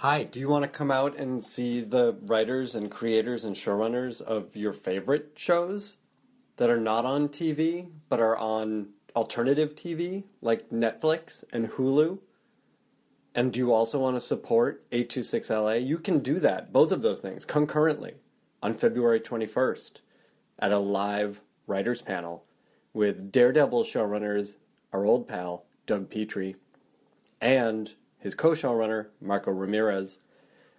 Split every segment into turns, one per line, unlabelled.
Hi, do you want to come out and see the writers and creators and showrunners of your favorite shows that are not on TV but are on alternative TV like Netflix and Hulu? And do you also want to support 826LA? You can do that, both of those things, concurrently on February 21st at a live writers panel with Daredevil showrunners, our old pal, Doug Petrie, and his co showrunner, Marco Ramirez,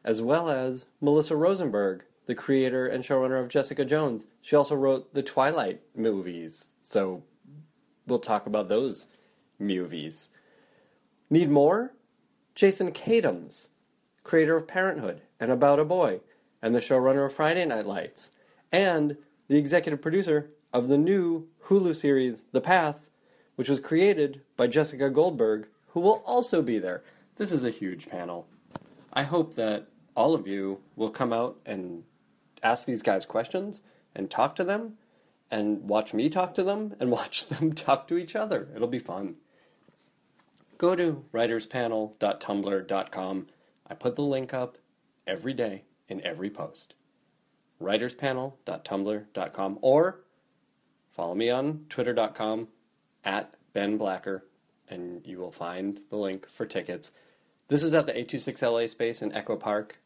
as well as Melissa Rosenberg, the creator and showrunner of Jessica Jones. She also wrote the Twilight movies, so we'll talk about those movies. Need more? Jason Katims, creator of Parenthood and About a Boy, and the showrunner of Friday Night Lights, and the executive producer of the new Hulu series The Path, which was created by Jessica Goldberg, who will also be there. This is a huge panel. I hope that all of you will come out and ask these guys questions and talk to them and watch me talk to them and watch them talk to each other. It'll be fun go to writerspanel.tumblr.com. I put the link up every day in every post. writerspanel.tumblr.com or follow me on twitter.com at Ben Blacker and you will find the link for tickets. This is at the 826LA space in Echo Park,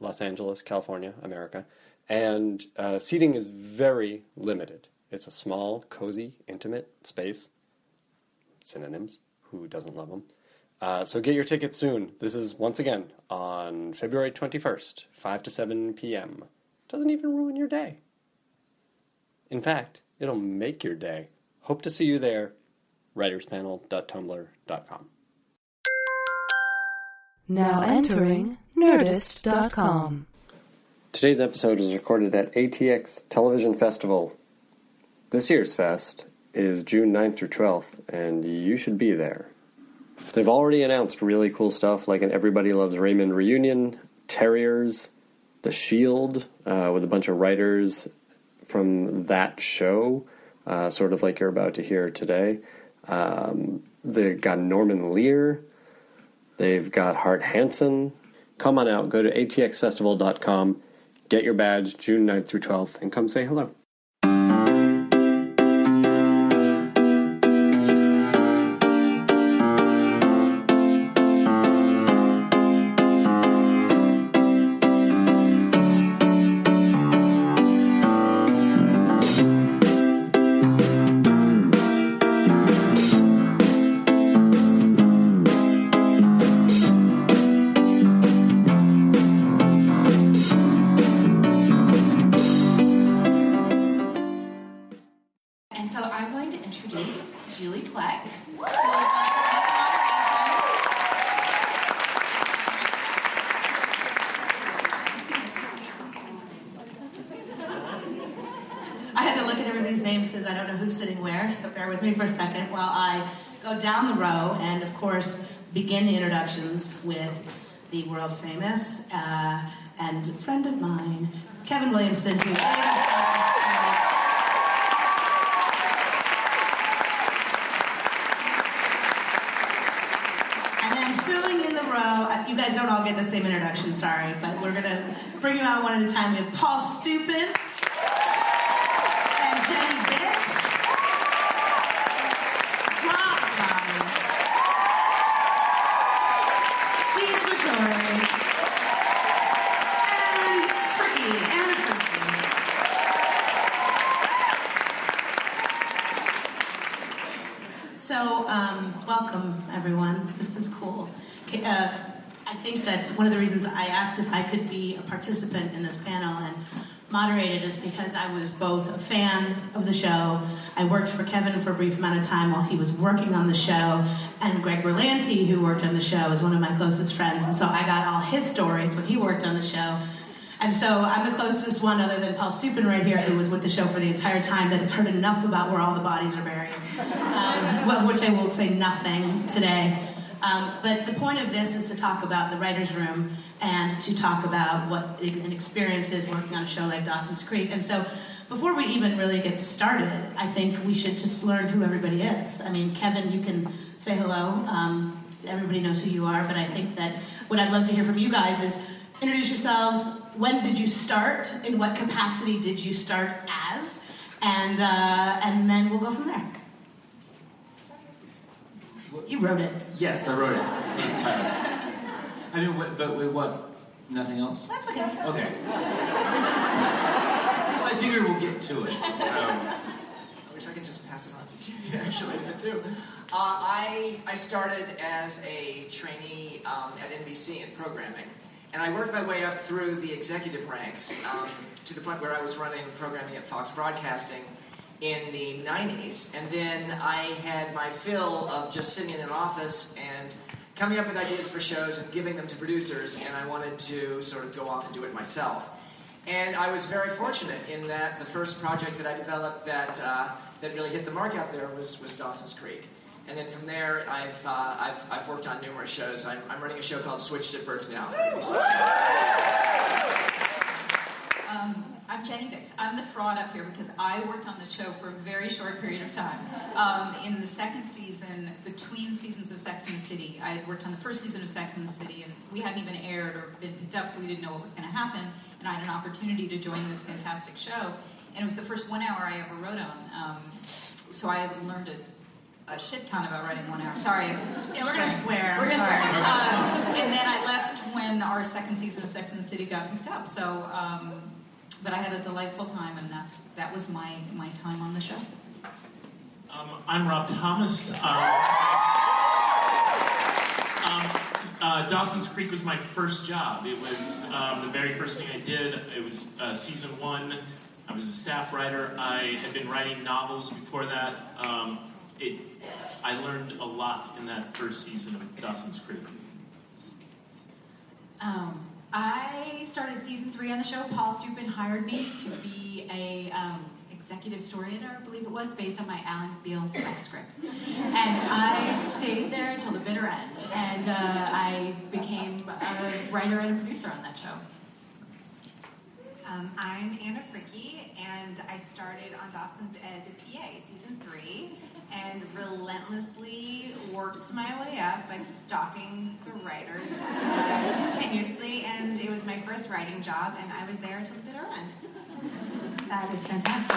Los Angeles, California, America. And uh, seating is very limited. It's a small, cozy, intimate space. Synonyms who doesn't love them. Uh, so get your tickets soon. This is once again on February 21st, 5 to 7 p.m. Doesn't even ruin your day. In fact, it'll make your day. Hope to see you there. Writerspanel.tumblr.com.
Now entering Nerdist.com.
Today's episode is recorded at ATX Television Festival. This year's fest is June 9th through 12th, and you should be there. They've already announced really cool stuff like an Everybody Loves Raymond reunion, Terriers, The Shield, uh, with a bunch of writers from that show, uh, sort of like you're about to hear today. Um, they've got Norman Lear, they've got Hart Hanson. Come on out, go to atxfestival.com, get your badge June 9th through 12th, and come say hello.
Begin the introductions with the world famous uh, and friend of mine, Kevin Williamson, who And then filling in the row, uh, you guys don't all get the same introduction, sorry, but we're gonna bring you out one at a time. We have Paul Stupin I think that one of the reasons I asked if I could be a participant in this panel and moderate it is because I was both a fan of the show. I worked for Kevin for a brief amount of time while he was working on the show, and Greg Berlanti, who worked on the show, is one of my closest friends, and so I got all his stories when he worked on the show. And so I'm the closest one, other than Paul Stupin right here, who was with the show for the entire time, that has heard enough about where all the bodies are buried, um, of which I will say nothing today. Um, but the point of this is to talk about the writer's room and to talk about what an experience is working on a show like Dawson's Creek. And so before we even really get started, I think we should just learn who everybody is. I mean, Kevin, you can say hello. Um, everybody knows who you are, but I think that what I'd love to hear from you guys is introduce yourselves. When did you start? In what capacity did you start as? And uh, and then we'll go from there. You wrote it.
Yes, I wrote it. I mean, what, but with what? Nothing else?
That's okay.
Okay. I figure we'll get to it. Um,
I wish I could just pass it on to Jimmy, actually, but too. Uh, I, I started as a trainee um, at NBC in programming, and I worked my way up through the executive ranks um, to the point where I was running programming at Fox Broadcasting in the 90s. And then I had my fill of just sitting in an office and coming up with ideas for shows and giving them to producers, and I wanted to sort of go off and do it myself. And I was very fortunate in that the first project that I developed that uh, that really hit the mark out there was, was Dawson's Creek. And then from there, I've, uh, I've, I've worked on numerous shows. I'm, I'm running a show called Switched at Birth Now
Um, Jenny Bicks. I'm the fraud up here because I worked on the show for a very short period of time. Um, in the second season, between seasons of Sex and the City, I had worked on the first season of Sex and the City, and we hadn't even aired or been picked up, so we didn't know what was going to happen. And I had an opportunity to join this fantastic show, and it was the first one hour I ever wrote on. Um, so I learned a, a shit ton about writing one hour. Sorry.
Yeah, we're gonna swear.
We're gonna swear. Um, and then I left when our second season of Sex and the City got picked up. So, um, but I had a delightful time, and that's that was my my time on the show.
Um, I'm Rob Thomas. Um, um, uh, Dawson's Creek was my first job. It was um, the very first thing I did. It was uh, season one. I was a staff writer. I had been writing novels before that. Um, it, I learned a lot in that first season of Dawson's Creek.
Um, I started season three on the show. Paul Stupin hired me to be a um, executive story editor, I believe it was, based on my Ally McBeal spec script. And I stayed there until the bitter end, and uh, I became a writer and a producer on that show.
Um, I'm Anna Fricke, and I started on Dawson's as a PA, season three, and relentlessly worked my way up by stalking the writers continuously. And it was my first writing job, and I was there until the bitter end.
That is fantastic.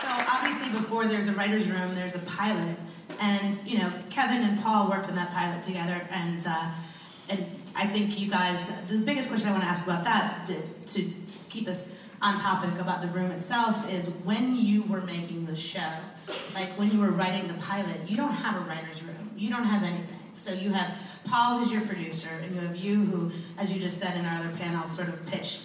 So obviously, before there's a writer's room, there's a pilot, and you know Kevin and Paul worked on that pilot together, and uh, and I think you guys. The biggest question I want to ask about that, to, to keep us on topic about the room itself, is when you were making the show, like when you were writing the pilot, you don't have a writer's room, you don't have anything. So you have Paul, who's your producer, and you have you, who, as you just said in our other panel, sort of pitched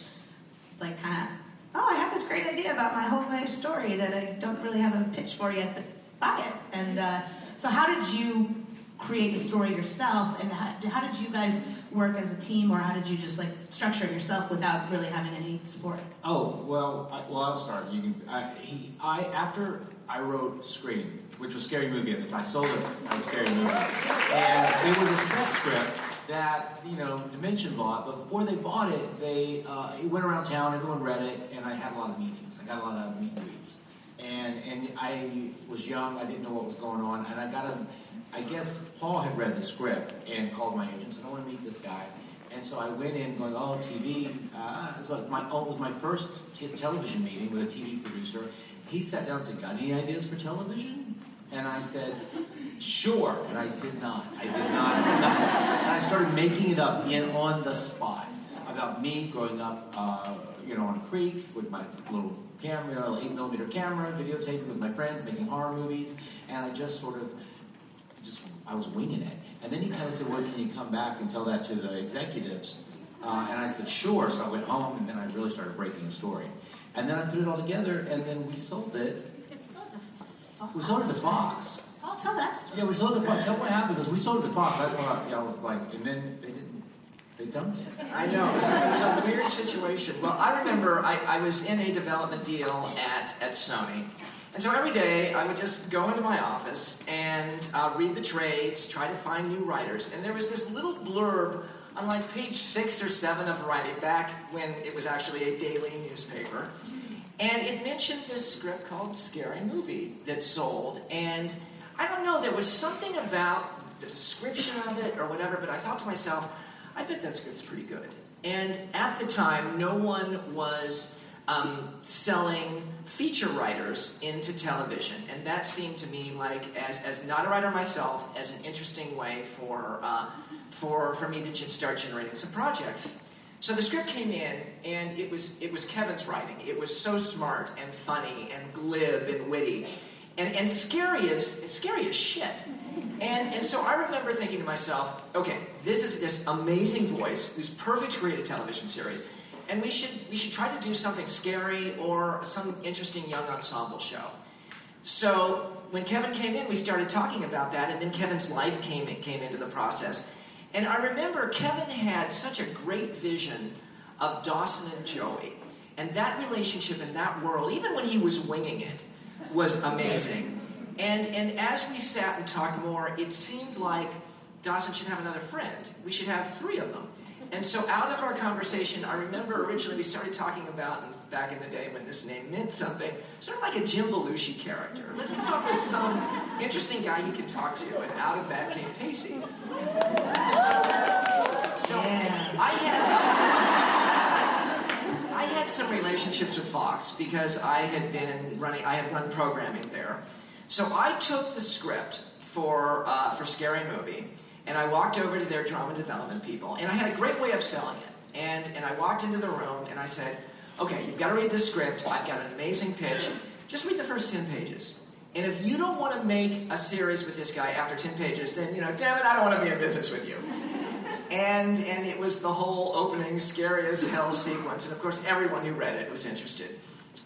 like kind of, oh, I have this great idea about my whole life story that I don't really have a pitch for yet, but buy it. And uh, so, how did you create the story yourself, and how, how did you guys work as a team, or how did you just like structure yourself without really having any support?
Oh well, I, well I'll start. You can. I, he, I after I wrote Scream, which was a scary movie at the time. I sold it as a scary movie, and it was a script that you know Dimension bought. But before they bought it, they uh, it went around town. Everyone read it, and I had a lot of meetings. I got a lot of meet and greets. And and I was young. I didn't know what was going on, and I got a. I guess Paul had read the script and called my agent and said, "I want to meet this guy." And so I went in going, oh, TV. Uh, it was my, oh, it was my first t- television meeting with a TV producer. He sat down and said, got any ideas for television? And I said, sure. And I did not. I did not. not. And I started making it up in on the spot about me growing up, uh, you know, on a creek with my little camera, know, eight millimeter camera, videotaping with my friends, making horror movies. And I just sort of just I was winging it. And then he kind of said, "Well, can you come back and tell that to the executives?" Uh, and I said, "Sure." So I went home, and then I really started breaking a story. And then I put it all together, and then we sold it. We sold it to Fox.
Oh, tell that story.
Yeah, we sold it to Fox. Tell what happened because we sold it to Fox. I thought, yeah, I was like, and then they didn't. They dumped it.
I know, it was, a, it was a weird situation. Well, I remember I, I was in a development deal at, at Sony. And so every day I would just go into my office and uh, read the trades, try to find new writers. And there was this little blurb on like page six or seven of Writing, back when it was actually a daily newspaper. And it mentioned this script called Scary Movie that sold. And I don't know, there was something about the description of it or whatever, but I thought to myself, I bet that script's pretty good. And at the time, no one was um, selling feature writers into television, and that seemed to me like, as, as not a writer myself, as an interesting way for, uh, for, for me to just start generating some projects. So the script came in, and it was it was Kevin's writing. It was so smart and funny and glib and witty, and and scary as scary as shit. And and so I remember thinking to myself, okay, this is this amazing voice who's perfect to create a television series, and we should we should try to do something scary or some interesting young ensemble show. So when Kevin came in, we started talking about that, and then Kevin's life came came into the process. And I remember Kevin had such a great vision of Dawson and Joey. And that relationship in that world, even when he was winging it, was amazing. And, and as we sat and talked more, it seemed like Dawson should have another friend. We should have three of them. And so out of our conversation, I remember originally we started talking about, back in the day when this name meant something, sort of like a Jim Belushi character. Let's come up with some interesting guy he can talk to, and out of that came Pacey. So, so I had some, I had some relationships with Fox because I had been running, I had run programming there. So I took the script for uh, for Scary Movie, and I walked over to their drama development people, and I had a great way of selling it. And and I walked into the room and I said, "Okay, you've got to read this script. I've got an amazing pitch. Just read the first ten pages." And if you don't want to make a series with this guy after 10 pages, then, you know, damn it, I don't want to be in business with you. And, and it was the whole opening, scary as hell sequence. And of course, everyone who read it was interested.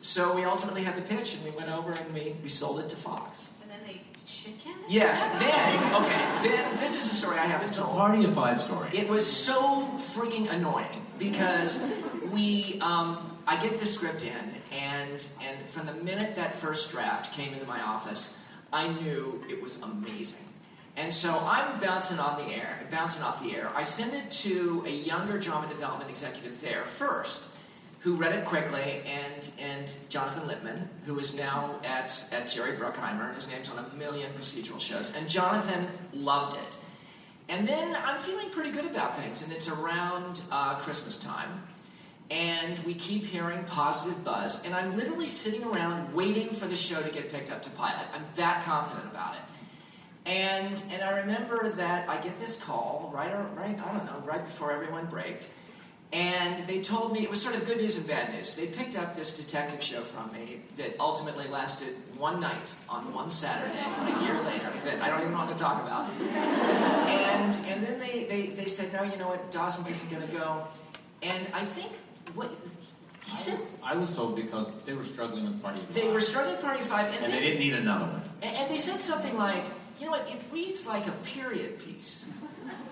So we ultimately had the pitch, and we went over and we, we sold it to Fox.
And then they shit canned it?
Yes, then, okay, then this is a story I haven't
It's a
told.
party of five story.
It was so freaking annoying because we, um, I get this script in, and and from the minute that first draft came into my office, I knew it was amazing. And so I'm bouncing on the air, bouncing off the air. I send it to a younger drama development executive there first, who read it quickly, and and Jonathan Littman, who is now at at Jerry Bruckheimer, his name's on a million procedural shows. And Jonathan loved it. And then I'm feeling pretty good about things, and it's around uh, Christmas time. And we keep hearing positive buzz, and I'm literally sitting around waiting for the show to get picked up to pilot. I'm that confident about it. And and I remember that I get this call right right I don't know right before everyone braked, and they told me it was sort of good news and bad news. They picked up this detective show from me that ultimately lasted one night on one Saturday a year later that I don't even want to talk about. And and then they, they, they said, no, you know what, Dawson's isn't going to go. And I think what he said
I was told because they were struggling with party of
they
five.
were struggling with Party Five, and,
and
they,
they didn't need another one.
and, and they said something like, you know what, it reads like a period piece.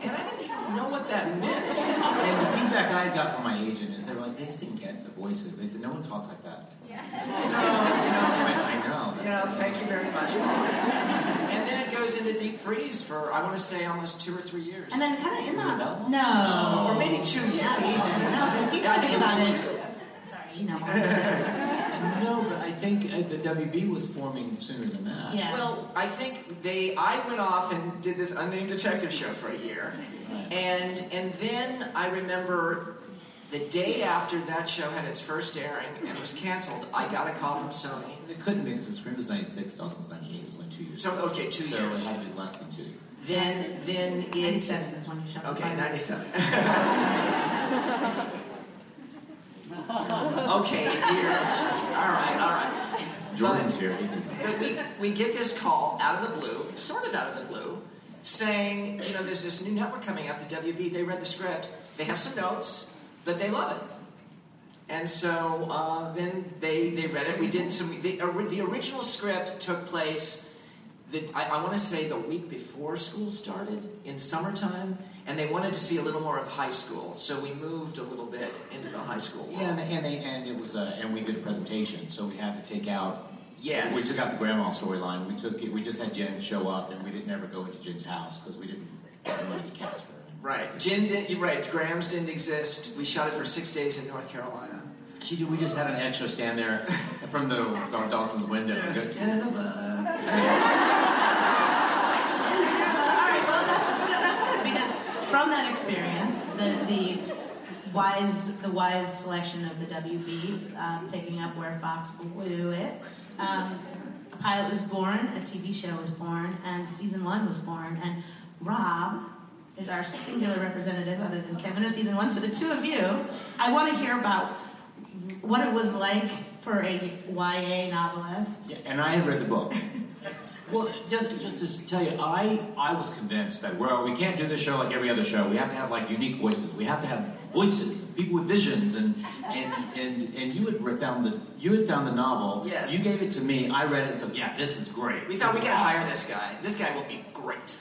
And I didn't even know what that meant.
And the feedback I got from my agent is they were like, they just didn't get the voices. They said, no one talks like that. Yeah.
So, you
I,
know,
I know.
you know, thank you very much, folks. And then it goes into deep freeze for, I want to say, almost two or three years.
And then kind of in the
that long?
no,
or maybe two years.
not no, because you
Yeah, I think
about it.
two.
Sorry, you know.
No, but I think uh, the WB was forming sooner than that.
Yeah.
Well, I think they. I went off and did this unnamed detective show for a year,
right.
and and then I remember the day after that show had its first airing and was canceled, I got a call from Sony.
It couldn't be because the Scream was 96, Dawson's 98, it was only two years.
So, okay, two
so
years.
So it had to be less than two years.
Then, then in
97
Okay, 97. okay, here. All right, all right.
Jordan's
But-
here. He can tell.
But we, we get this call out of the blue, sort of out of the blue, saying, you know, there's this new network coming up, the WB. They read the script, they have some notes, but they love it. And so uh, then they, they read it. We did some. The, the original script took place, the, I, I want to say, the week before school started in summertime, and they wanted to see a little more of high school. So we moved a little bit into the high school world.
Yeah, and, and, they, and it was, uh, and we did a presentation, so we had to take out.
Yes.
We took out the grandma storyline. We took it. We just had Jen show up, and we didn't ever go into Jen's house because we didn't want to cast her.
Right. Jen didn't, you're right. Grams didn't exist. We shot it for six days in North Carolina.
She did, we just had an extra stand there from the from Dawson's window and go, Jennifer.
Great experience. The the wise the wise selection of the WB, uh, picking up where Fox blew it. Um, a pilot was born, a TV show was born, and season one was born. And Rob is our singular representative, other than Kevin, of season one. So the two of you, I want to hear about what it was like for a YA novelist.
Yeah, and I read the book. Well, just just to tell you, I I was convinced that well, we can't do this show like every other show. We have to have like unique voices. We have to have voices, people with visions, and and and, and you had found the you had found the novel.
Yes.
You gave it to me. I read it. So yeah, this is great.
We thought we
This
could
is
hire this guy. This guy will be great.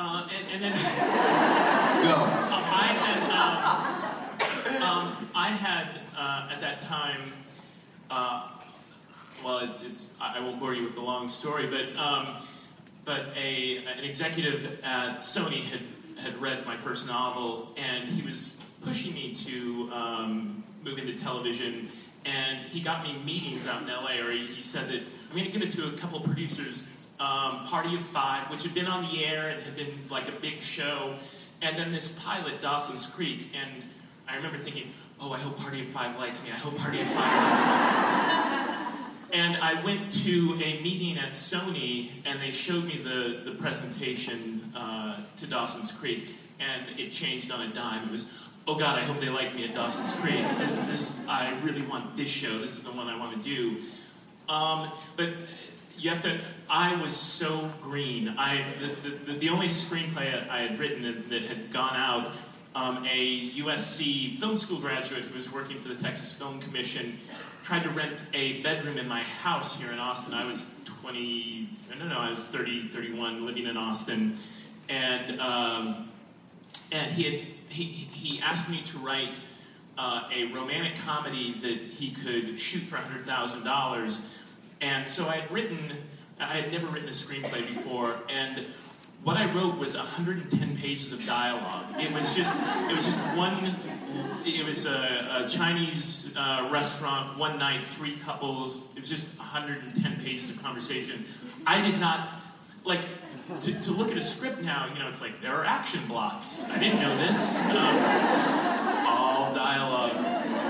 Uh, and, and then
Go.
Uh, I had, um, um, I had uh, at that time, uh, well, it's, it's, I won't bore you with the long story, but, um, but a, an executive at Sony had, had read my first novel, and he was pushing me to um, move into television, and he got me meetings out in LA, or he, he said that I'm going to give it to a couple producers. Um, Party of Five, which had been on the air and had been like a big show, and then this pilot, Dawson's Creek, and I remember thinking, oh, I hope Party of Five likes me. I hope Party of Five likes me. And I went to a meeting at Sony, and they showed me the, the presentation uh, to Dawson's Creek, and it changed on a dime. It was, oh God, I hope they like me at Dawson's Creek. This, this, I really want this show. This is the one I want to do. Um, but you have to. I was so green. I the, the, the, only screenplay I had written that, that had gone out. Um, a USC film school graduate who was working for the Texas Film Commission tried to rent a bedroom in my house here in Austin. I was 20, no, no, I was 30, 31, living in Austin, and um, and he had he he asked me to write uh, a romantic comedy that he could shoot for hundred thousand dollars, and so I had written. I had never written a screenplay before, and what I wrote was 110 pages of dialogue. It was just it was just one. It was a, a Chinese uh, restaurant, one night, three couples. It was just 110 pages of conversation. I did not like to, to look at a script now. You know, it's like there are action blocks. I didn't know this. Um, all dialogue,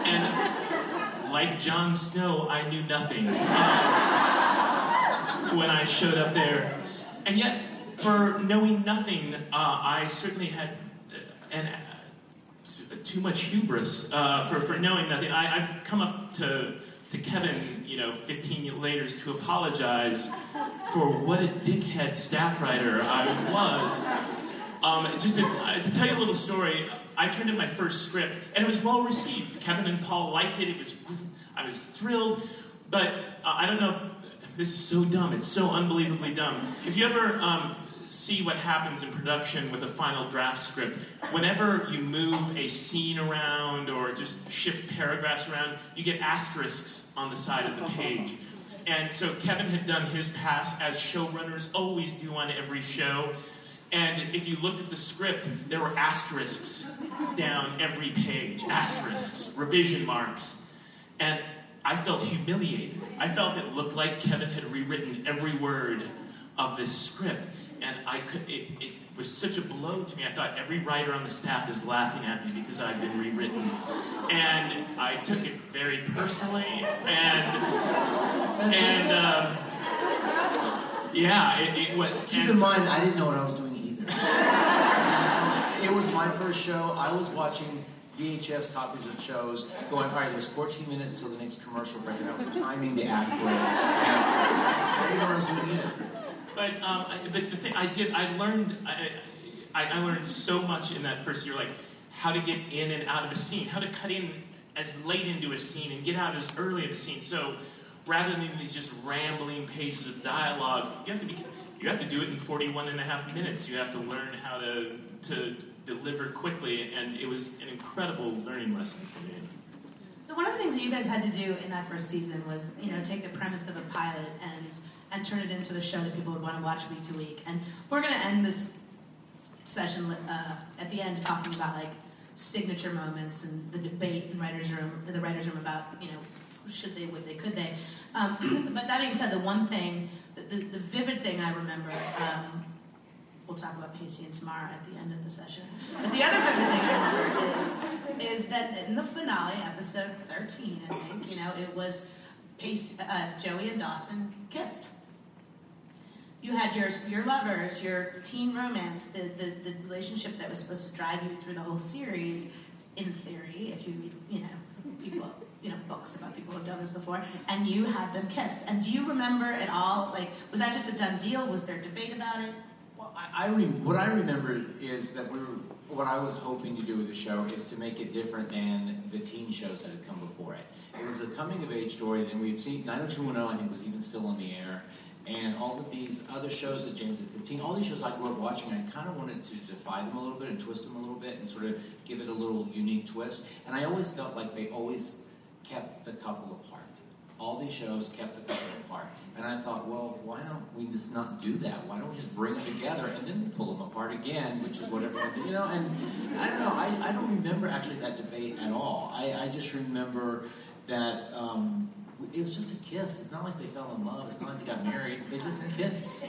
and like Jon Snow, I knew nothing uh, when I showed up there, and yet for knowing nothing, uh, I certainly had an, too much hubris uh, for, for knowing nothing. I, I've come up to, to Kevin, you know, 15 years later to apologize for what a dickhead staff writer I was. Um, just to, uh, to tell you a little story, I turned in my first script, and it was well received. Kevin and Paul liked it. It was, I was thrilled, but uh, I don't know. If, this is so dumb. It's so unbelievably dumb. If you ever um, see what happens in production with a final draft script, whenever you move a scene around or just shift paragraphs around, you get asterisks on the side of the page. And so Kevin had done his pass as showrunners always do on every show. And if you looked at the script, there were asterisks down every page, asterisks, revision marks. And I felt humiliated. I felt it looked like Kevin had rewritten every word of this script. And I could, it, it was such a blow to me. I thought every writer on the staff is laughing at me because I've been rewritten. And I took it very personally. And, and, um, yeah, it, it was.
Keep
and-
in mind, I didn't know what I was doing either. it was my first show. I was watching VHS copies of shows, going, all right, there's 14 minutes till the next commercial break, and I was timing the ad breaks. And I didn't know what I was doing either.
But um, I, but the thing I did, I learned, I, I, I learned so much in that first year, like how to get in and out of a scene, how to cut in as late into a scene and get out as early of a scene. So rather than these just rambling pages of dialogue, you have to be, you have to do it in 41 and a half minutes. You have to learn how to to deliver quickly, and it was an incredible learning lesson for me.
So one of the things that you guys had to do in that first season was, you know, take the premise of a pilot and and turn it into a show that people would want to watch week to week. And we're going to end this session uh, at the end talking about like signature moments and the debate in writers' room, in the writers' room about you know should they, would they, could they. Um, but that being said, the one thing, the, the, the vivid thing I remember um, we'll talk about Pacey and Tamara at the end of the session. But the other favorite thing I remember is, is that in the finale, episode 13, I think, you know, it was Pace, uh, Joey and Dawson kissed. You had your your lovers, your teen romance, the, the, the relationship that was supposed to drive you through the whole series, in theory, if you read, you know, people, you know, books about people who've done this before, and you had them kiss. And do you remember at all, like, was that just a done deal? Was there debate about it?
Well, I, I re- what I remember is that we were, what I was hoping to do with the show is to make it different than the teen shows that had come before it. It was a coming of age story, and we had seen 90210, I think, was even still on the air. And all of these other shows that James at 15, all these shows I grew up watching, I kind of wanted to defy them a little bit and twist them a little bit and sort of give it a little unique twist. And I always felt like they always kept the couple apart. All these shows kept the couple apart. And I thought, well, why don't we just not do that? Why don't we just bring them together and then pull them apart again, which is what you know? And I don't know, I, I don't remember actually that debate at all. I, I just remember that um, it was just a kiss. It's not like they fell in love. It's not like they got married. They just kissed.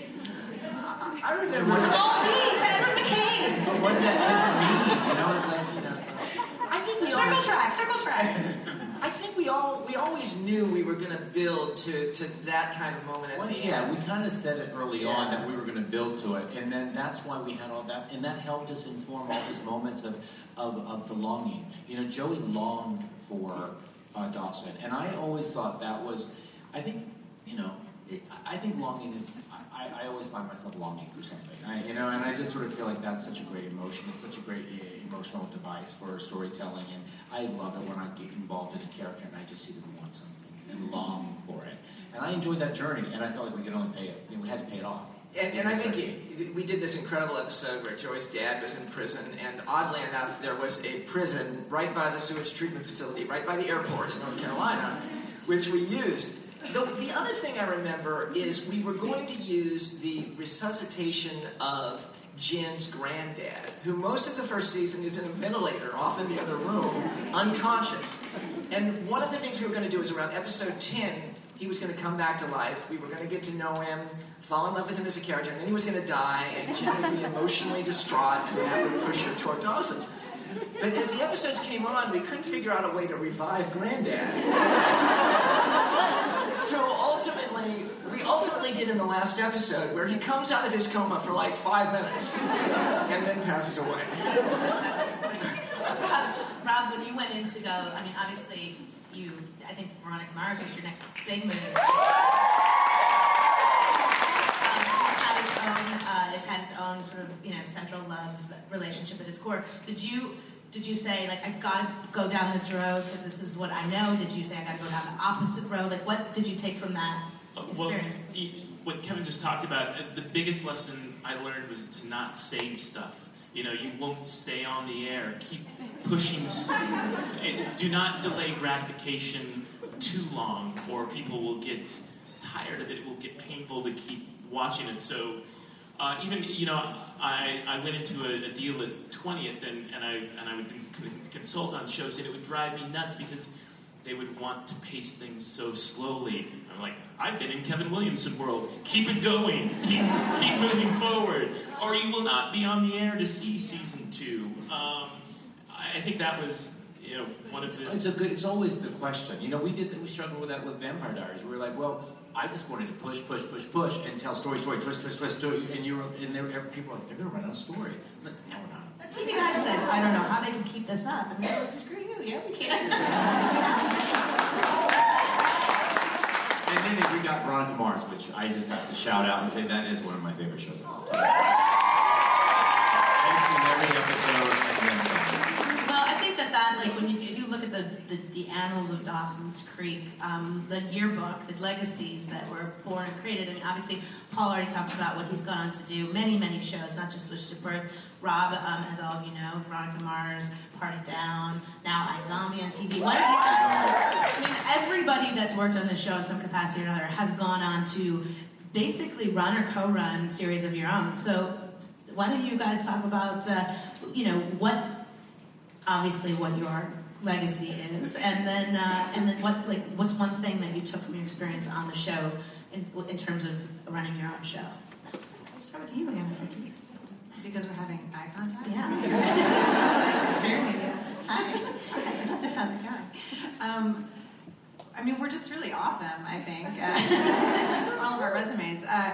I, I remember.
All me, Edwin McCain!
But what did that kiss mean? You know, it's like, you know, it's like,
I think we
Circle
always,
track, circle track.
I think we all we always knew we were going to build to, to that kind of moment at
Well,
the
yeah,
end.
we kind of said it early on that we were going to build to it, and then that's why we had all that, and that helped us inform all these moments of, of, of the longing. You know, Joey longed for uh, Dawson, and I always thought that was, I think, you know, it, I think longing is. I, I always find myself longing for something, I, you know, and I just sort of feel like that's such a great emotion. It's such a great uh, emotional device for storytelling, and I love it when I get involved in a character and I just see them want something and long for it. And I enjoyed that journey, and I felt like we could only pay it. We had to pay it off.
And, and I think it, we did this incredible episode where Joey's dad was in prison, and oddly enough, there was a prison right by the sewage treatment facility, right by the airport in North Carolina, which we used. The, the other thing I remember is we were going to use the resuscitation of Jen's granddad, who most of the first season is in a ventilator off in the other room, unconscious. And one of the things we were going to do is around episode 10, he was going to come back to life. We were going to get to know him, fall in love with him as a character, and then he was going to die, and Jen would be emotionally distraught, and that would push her toward Dawson's. But as the episodes came on, we couldn't figure out a way to revive Granddad. So ultimately, we ultimately did in the last episode where he comes out of his coma for like five minutes and then passes away.
Rob, Rob, when you went in to go, I mean, obviously, you, I think Veronica Mars was your next big move. Um, it had its own, uh, it had its own sort of, you know, central love relationship at its core. Did you, did you say, like, I've got to go down this road because this is what I know? Did you say, I got to go down the opposite road? Like, what did you take from that
Uh, Well, e- what Kevin just talked about, uh, the biggest lesson I learned was to not save stuff. You know, you won't stay on the air. Keep pushing. eh, Do not delay gratification too long, or people will get tired of it. It will get painful to keep watching it. So, uh, even you know, I, I went into a, a deal at 20th, and, and I and I would consult on shows, and it would drive me nuts because they would want to pace things so slowly. I'm like, I've been in Kevin Williamson world. Keep it going. Keep keep moving forward, or you will not be on the air to see season two. Um, I I think that was you know one of the.
It's a good, it's always the question. You know, we did that, we struggled with that with Vampire Diaries. We were like, well, I just wanted to push, push, push, push, and tell story, story, twist, twist, twist, story, and you were, and there, were- people were like, they're gonna run out of story. It's like, no, we're not.
The TV guys said, I don't know how they can keep this up. And we're like, screw you, yeah, we can.
And then we got Veronica Mars, which I just have to shout out and say that is one of my favorite shows of all every episode and then some.
Think that like, when you, if you look at the, the, the annals of Dawson's Creek, um, the yearbook, the legacies that were born and created, I mean, obviously, Paul already talked about what he's gone on to do, many, many shows, not just Switched at Birth. Rob, um, as all of you know, Veronica Mars, Party Down, now iZombie on TV. What you I mean, everybody that's worked on this show in some capacity or another has gone on to basically run or co-run series of your own. So why don't you guys talk about, uh, you know, what obviously what your legacy is, and then uh, and then what like what's one thing that you took from your experience on the show in, in terms of running your own show? We'll start with you again, Frankie.
Because we're having eye contact?
Yeah.
Staring at you. Hi. Hi. How's it going? Um, I mean, we're just really awesome, I think, uh, for all of our resumes. Uh,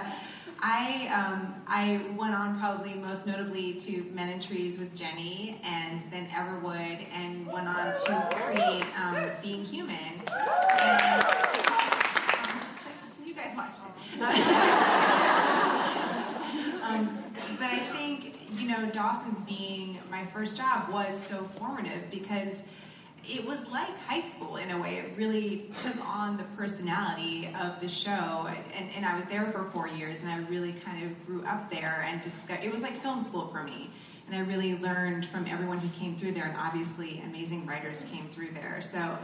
I, um, I went on probably most notably to Men in Trees with Jenny and then Everwood and went on to create um, Being Human. And, you guys watch. um, but I think, you know, Dawson's being my first job was so formative because it was like high school in a way. It really took on the personality of the show. And, and I was there for four years and I really kind of grew up there and discuss, it was like film school for me. And I really learned from everyone who came through there, and obviously amazing writers came through there. So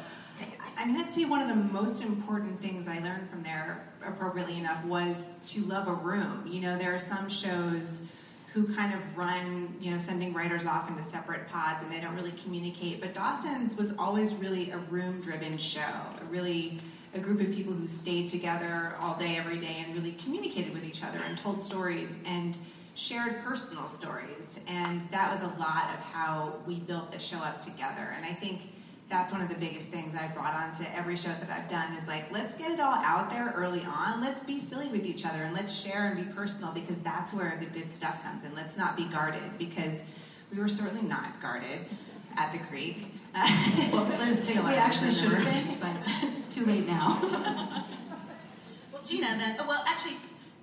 I mean, I'd say one of the most important things I learned from there, appropriately enough, was to love a room. You know, there are some shows who kind of run, you know, sending writers off into separate pods and they don't really communicate. But Dawson's was always really a room driven show, a really a group of people who stayed together all day, every day, and really communicated with each other and told stories and shared personal stories. And that was a lot of how we built the show up together. And I think that's one of the biggest things I've brought on to every show that I've done is like, let's get it all out there early on. Let's be silly with each other and let's share and be personal because that's where the good stuff comes in. Let's not be guarded because we were certainly not guarded at the creek.
well, Liz Tigelaar.
We actually should have been, but too late now.
well, Gina, then, oh, well, actually,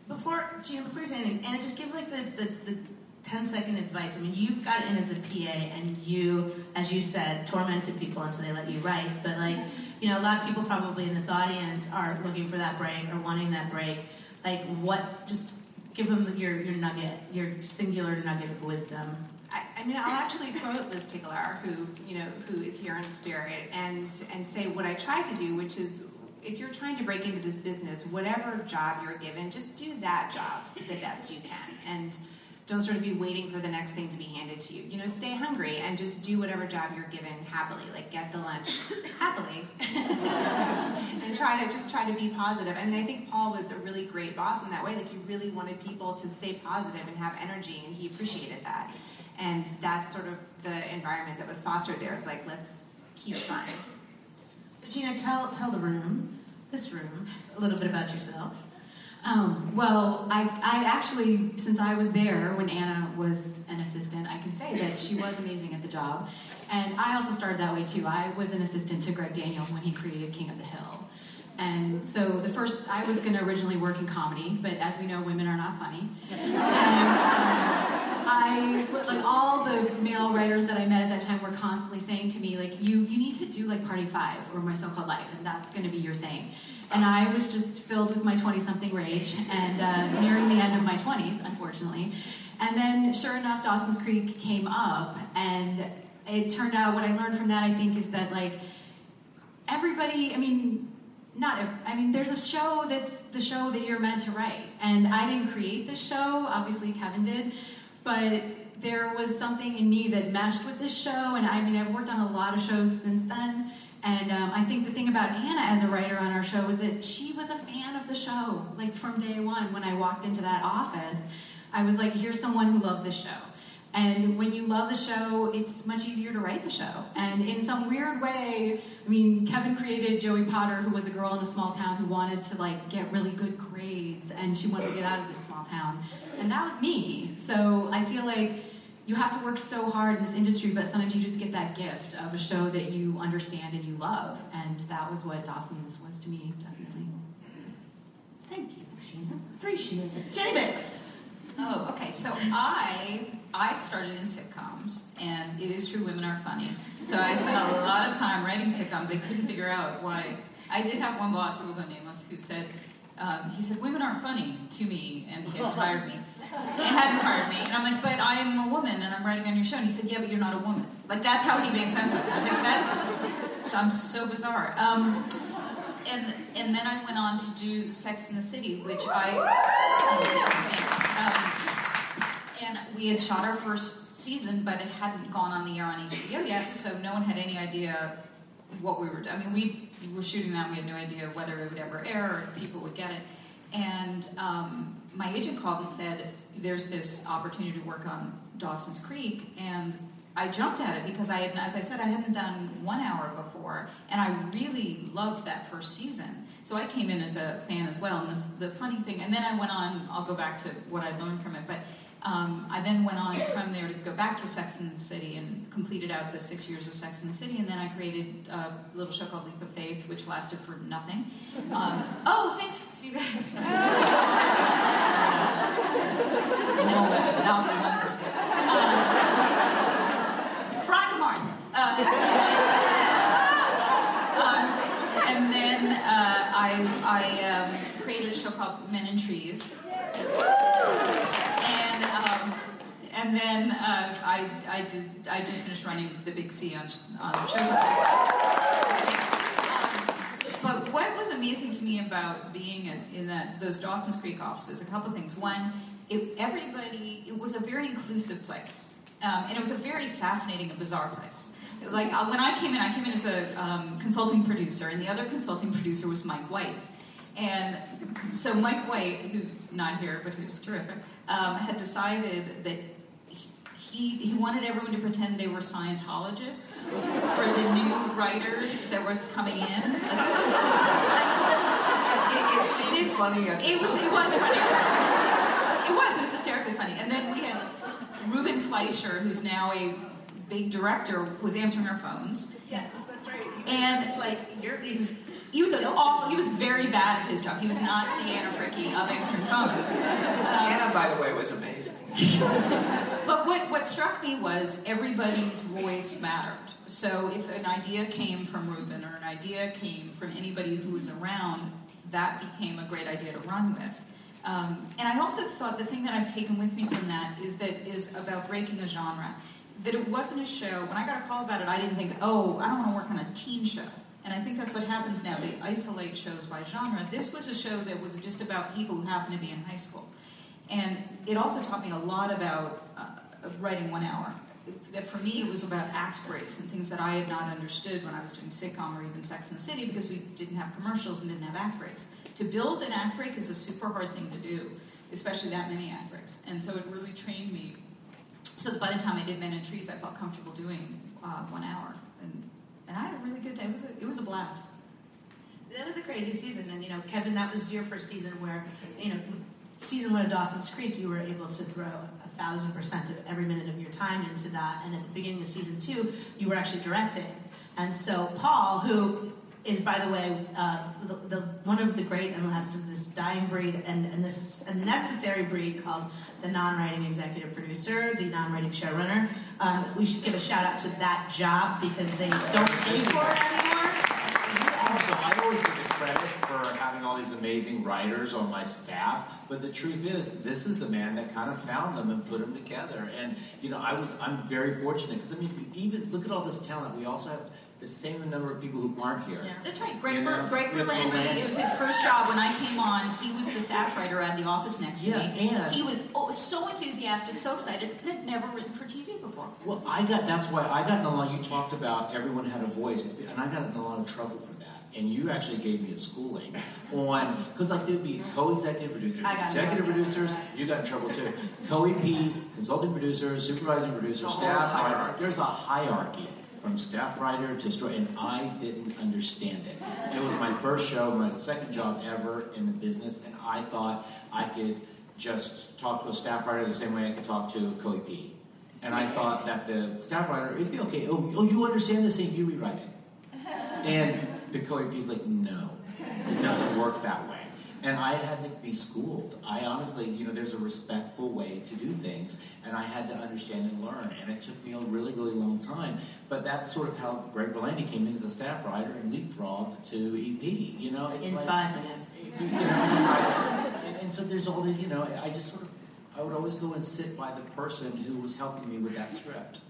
before, Gina, before you say anything, Anna, just give like the, the, the 10 second advice. I mean, you got in as a PA and you, as you said, tormented people until they let you write. But, like, you know, a lot of people probably in this audience are looking for that break or wanting that break. Like, what, just give them your, your nugget, your singular nugget of wisdom.
I, I mean, I'll actually quote Liz Tigelaar, who you know, who is here in spirit, and and say what I try to do, which is, if you're trying to break into this business, whatever job you're given, just do that job the best you can, and don't sort of be waiting for the next thing to be handed to you. You know, stay hungry and just do whatever job you're given happily. Like get the lunch happily, and try to just try to be positive. And I think Paul was a really great boss in that way. Like he really wanted people to stay positive and have energy, and he appreciated that. And that's sort of the environment that was fostered there. It's like let's keep trying.
So Gina, tell tell the room, this room, a little bit about yourself.
Um, well, I, I actually, since I was there when Anna was an assistant, I can say that she was amazing at the job. And I also started that way too. I was an assistant to Greg Daniels when he created King of the Hill. And so the first, I was going to originally work in comedy, but as we know, women are not funny. And, um, I, like all the male writers that I met at that time were constantly saying to me, like, you, you need to do like Party Five or My So-Called Life, and that's going to be your thing. And I was just filled with my 20-something rage and uh, nearing the end of my 20s, unfortunately. And then, sure enough, Dawson's Creek came up, and it turned out what I learned from that, I think, is that like everybody, I mean, not, I mean, there's a show that's the show that you're meant to write. And I didn't create this show, obviously Kevin did, but there was something in me that meshed with this show. And I mean, I've worked on a lot of shows since then. And um, I think the thing about Anna as a writer on our show was that she was a fan of the show. Like from day one, when I walked into that office, I was like, here's someone who loves this show. And when you love the show, it's much easier to write the show. And in some weird way, I mean, Kevin created Joey Potter, who was a girl in a small town who wanted to like get really good grades, and she wanted to get out of this small town. And that was me. So I feel like you have to work so hard in this industry, but sometimes you just get that gift of a show that you understand and you love. And that was what Dawson's was to me, definitely.
Thank you, Sheena. Appreciate it. Jenny Bicks.
Oh, okay. So I I started in sitcoms, and it is true women are funny. So I spent a lot of time writing sitcoms. They couldn't figure out why. I did have one boss who will go nameless who said, um, he said, women aren't funny to me, and he had hired me. And hadn't hired me. And I'm like, but I am a woman, and I'm writing on your show. And he said, yeah, but you're not a woman. Like, that's how he made sense of it. I was like, that's, I'm so bizarre. Um, and, and then I went on to do Sex in the City, which I, um, we had shot our first season, but it hadn't gone on the air on HBO yet, so no one had any idea what we were doing. I mean, we were shooting that, we had no idea whether it would ever air or if people would get it. And um, my agent called and said, "There's this opportunity to work on Dawson's Creek," and I jumped at it because I had, as I said, I hadn't done one hour before, and I really loved that first season. So I came in as a fan as well. And the, the funny thing, and then I went on. I'll go back to what I learned from it, but. Um, I then went on from there to go back to Sex and the City and completed out the six years of Sex and the City, and then I created a little show called Leap of Faith, which lasted for nothing. Um, oh, thanks you guys. no, not one person. Um, Mars. Uh, um, and then uh, I, I um, created a show called Men in Trees. Um, and then uh, I, I did I just finished running the Big C on on Showtime. But what was amazing to me about being in, in that, those Dawson's Creek offices, a couple of things. One, it, everybody, it was a very inclusive place. Um, and it was a very fascinating and bizarre place. Like uh, when I came in, I came in as a um, consulting producer, and the other consulting producer was Mike White. And so Mike White, who's not here but who's terrific, um, had decided that he, he wanted everyone to pretend they were Scientologists for the new writer that was coming in. Like, this is, like,
it, it seemed
it's-
funny at the
it was
time.
it was funny. It was it was hysterically funny. And then we had Ruben Fleischer, who's now a big director, was answering our phones.
Yes, that's right. He was,
And-
like you're, he was
He was an awful, he was very bad at his job. He was not the Anna Fricke of answering phones. Um,
Anna, by the way, was amazing.
But what, what struck me was everybody's voice mattered. So if an idea came from Ruben or an idea came from anybody who was around, that became a great idea to run with. Um, and I also thought the thing that I've taken with me from that is that is about breaking a genre. That it wasn't a show. When I got a call about it, I didn't think, oh, I don't want to work on a teen show. And I think that's what happens now. They isolate shows by genre. This was a show that was just about people who happen to be in high school. And it also taught me a lot about uh, writing one hour. That for me, it was about act breaks and things that I had not understood when I was doing sitcom or even Sex in the City because we didn't have commercials and didn't have act breaks. To build an act break is a super hard thing to do, especially that many act breaks. And so it really trained me. So that by the time I did Men in Trees, I felt comfortable doing uh, one hour, and I had a really good day. It was a, it was a blast.
That was a crazy season, and you know, Kevin, that was your first season where, you know, season one of Dawson's Creek, you were able to throw a thousand percent of every minute of your time into that, and at the beginning of season two, you were actually directing. And so Paul, who is, by the way, uh, the, the one of the great and last of this dying breed and, and this a necessary breed called the non-writing executive producer, the non-writing showrunner. Um, we should give a shout out to that job because they don't pay for it anymore.
Also, I always get the credit for having all these amazing writers on my staff, but the truth is, this is the man that kind of found them and put them together. And you know, I was, I'm very fortunate because I mean, even look at all this talent. We also have the same number of people who aren't here.
That's right. Greg,
You
Ber-
know,
Greg
with
Berlanti,
Berlanti.
it was his first job when I came on. He was the staff writer at the office next to
Yeah,
me.
and-
he was oh, so enthusiastic, so excited, and had never written for TV before.
Well, I got that's why I got in a lot. You talked about everyone had a voice, and I got in a lot of trouble for that. And you actually gave me a schooling on because like there'd be co-executive producers,
I got
executive
trouble for
producers. You got in trouble too. Co-EPs, consulting producers, supervising producers,
It's a whole
staff
hierarchy.
There's a hierarchy from staff writer to story, and I didn't understand it. It was my first show, my second job ever in the business, and I thought I could just talk to a staff writer the same way I could talk to a co-EP. And I thought that the staff writer, it'd be okay. Oh, oh you understand this thing, you rewrite it. And the co-EP's like, no, it doesn't work that way. And I had to be schooled. I honestly, you know, there's a respectful way to do things, and I had to understand and learn. And it took me a really, really long time. But that's sort of how Greg Berlanti came in as a staff writer and leapfrogged to EP. You know, it's
In
like,
five minutes.
you know, and, and so there's all the, you know, I just sort of, I would always go and sit by the person who was helping me with that script.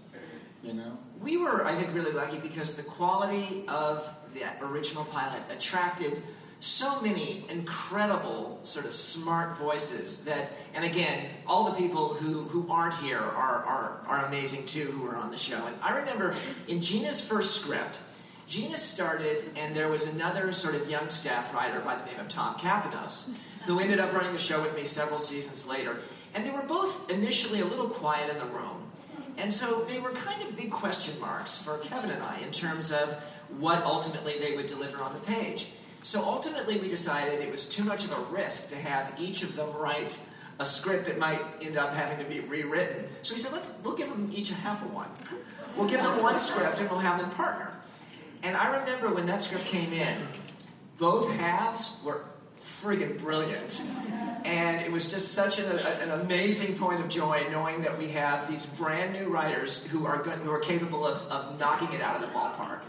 You know.
We were, I think, really lucky because the quality of the original pilot attracted so many incredible, sort of smart voices that, and again, all the people who, who aren't here are, are, are amazing too, who are on the show. And I remember in Gina's first script, Gina started, and there was another sort of young staff writer by the name of Tom Kapanos, who ended up running the show with me several seasons later. And they were both initially a little quiet in the room. And so they were kind of big question marks for Kevin and I in terms of what ultimately they would deliver on the page. So ultimately, we decided it was too much of a risk to have each of them write a script that might end up having to be rewritten. So we said, let's we'll give them each a half of one. We'll give them one script and we'll have them partner. And I remember when that script came in, both halves were friggin' brilliant. And it was just such an, an, amazing point of joy knowing that we have these brand new writers who are, who are capable of, of knocking it out of the ballpark.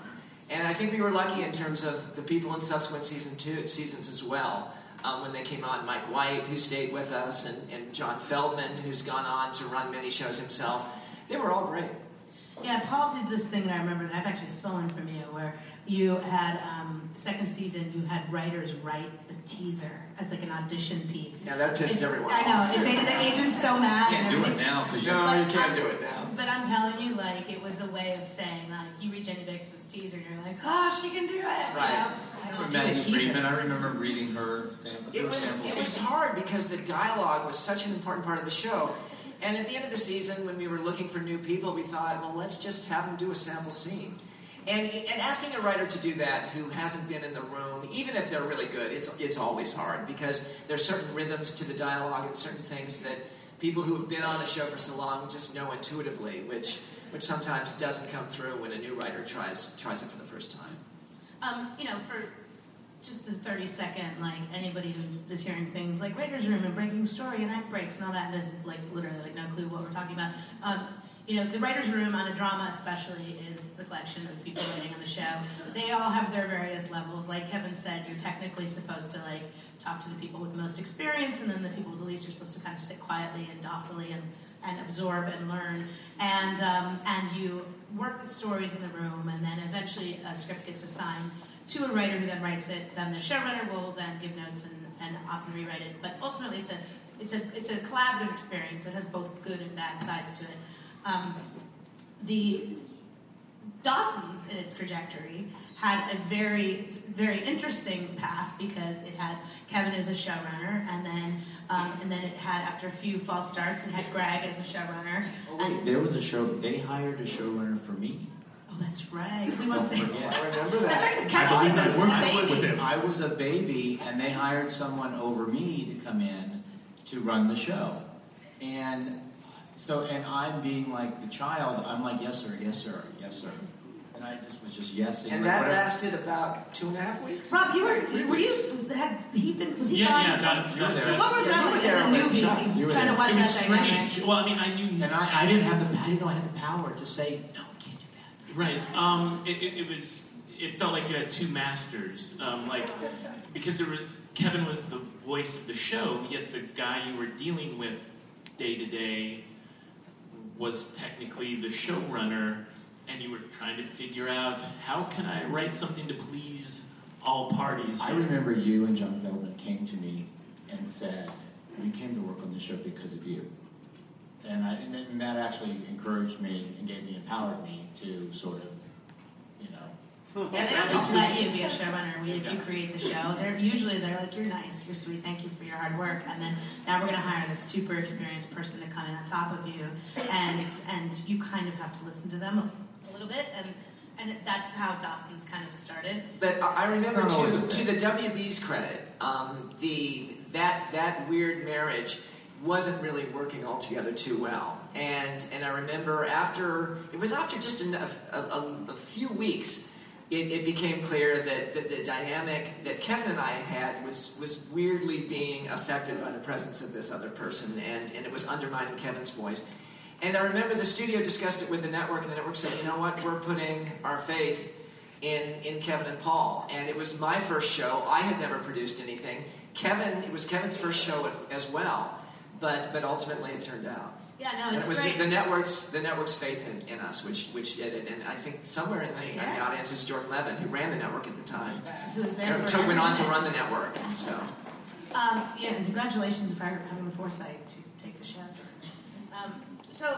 And I think we were lucky in terms of the people in subsequent season two, seasons as well. Um, when they came on, Mike White, who stayed with us, and, and Jon Feldman, who's gone on to run many shows himself. They were all great.
Yeah, Paul did this thing that I remember that I've actually stolen from you, where you had um, second season, you had writers write the teaser as like an audition piece.
Yeah, that pissed
it,
everyone
I know,
off.
it made the agents so mad.
You can't do it now because you.
No, you can't
I'm-
do it now.
But I'm telling you, like, it was a way of saying, like, you read Jenny Bicks's teaser, and you're like, oh, she can do it.
Right.
You know?
I remember Maggie Friedman. I remember reading her sample.
It was it was hard because the dialogue was such an important part of the show. And at the end of the season, when we were looking for new people, we thought, well, let's just have them do a sample scene. And, and asking a writer to do that who hasn't been in the room, even if they're really good, it's, it's always hard because there's certain rhythms to the dialogue and certain things that people who have been on a show for so long just know intuitively, which, which sometimes doesn't come through when a new writer tries, tries it for the first time.
Um, you know, for just the 30 second, like anybody who is hearing things like Writer's Room and Breaking Story and Act Breaks and all that does like literally like no clue what we're talking about. Um, you know, the Writer's Room on a drama especially is the collection of people writing on the show. They all have their various levels. Like Kevin said, you're technically supposed to like talk to the people with the most experience and then the people with the least are supposed to kind of sit quietly and docilely and, and absorb and learn. And, um, and you work the stories in the room and then eventually a script gets assigned to a writer who then writes it. Then the showrunner will then give notes and, and often rewrite it. But ultimately, it's a it's a it's a collaborative experience that has both good and bad sides to it. Um, the Dawson's in its trajectory had a very very interesting path because it had Kevin as a showrunner, and then um, and then it had after a few false starts, it had Greg as a showrunner.
Oh, wait,
and,
there was a show. They hired a showrunner for me.
Oh, that's right. We want to say.
Don't.
I remember
That's
that.
right, because
I
was
believe
a
I worked
baby.
with him. I was a baby, and they hired someone over me to come in to run the show. And so, and I'm being like the child. I'm like, yes sir, yes sir, yes sir. And I just was just yesing.
And
like,
that
whatever.
lasted about two and a half weeks.
Rob, you were were you had he been was he
Yeah,
gone
yeah,
from-
got it.
You were there.
So what was
Yeah,
that
you were
like
there
as a
with Chuck.
newbie
You were
trying to
there.
watch
It was
that dynamic?
strange. Well, I mean, I knew.
And I, I didn't have the I didn't know I had the power to say no, we can't do that.
Right. Um, it, it, it was. It felt like you had two masters. Um, like because there Kevin was the voice of the show, yet the guy you were dealing with day to day was technically the showrunner, and you were trying to figure out how can I write something to please all parties.
I remember you and Jon Feldman came to me and said, "We came to work on the show because of you," and, I, and, that- and that actually encouraged me and gave me empowered me to sort of, you know,
Yeah, they don't just let you be a showrunner. We- if you create the show. They're usually they're like, "You're nice, you're sweet, thank you for your hard work," and then now we're going to hire this super experienced person to come in on top of you, and and you kind of have to listen to them a, a little bit, and and that's how Dawson's kind of started.
But I I remember
It's not always
to, to the WB's credit, um, the that that weird marriage wasn't really working altogether too well. And and I remember after it was after just a, a, a few weeks, it, it became clear that, that the dynamic that Kevin and I had was was weirdly being affected by the presence of this other person, and and it was undermining Kevin's voice. And I remember the studio discussed it with the network, and the network said, you know what, we're putting our faith in, in Kevin and Paul. And it was my first show. I had never produced anything. Kevin, it was Kevin's first show as well. But, but ultimately it turned out.
Yeah, no,
And
it's
it was
great.
the network's the network's faith in, in us, which which did it. And I think somewhere in the, in the audience is Jordan Levin, who ran the network at the time.
Who was there
to- went on to run the network. So
Um, yeah, and congratulations for having the foresight to take the show. Um, so,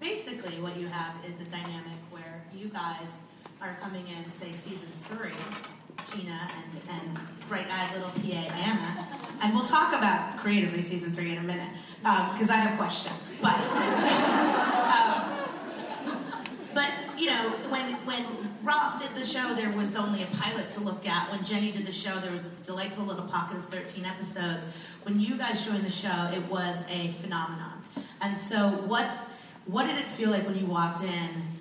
basically what you have is a dynamic where you guys are coming in, say, season three, Gina and, and bright-eyed little PA Anna, and we'll talk about creatively season three in a minute because I have questions. But um, but you know, when when Rob did the show, there was only a pilot to look at. When Jenny did the show, there was this delightful little pocket of 13 episodes. When you guys joined the show, it was a phenomenon. And so, what what did it feel like when you walked in?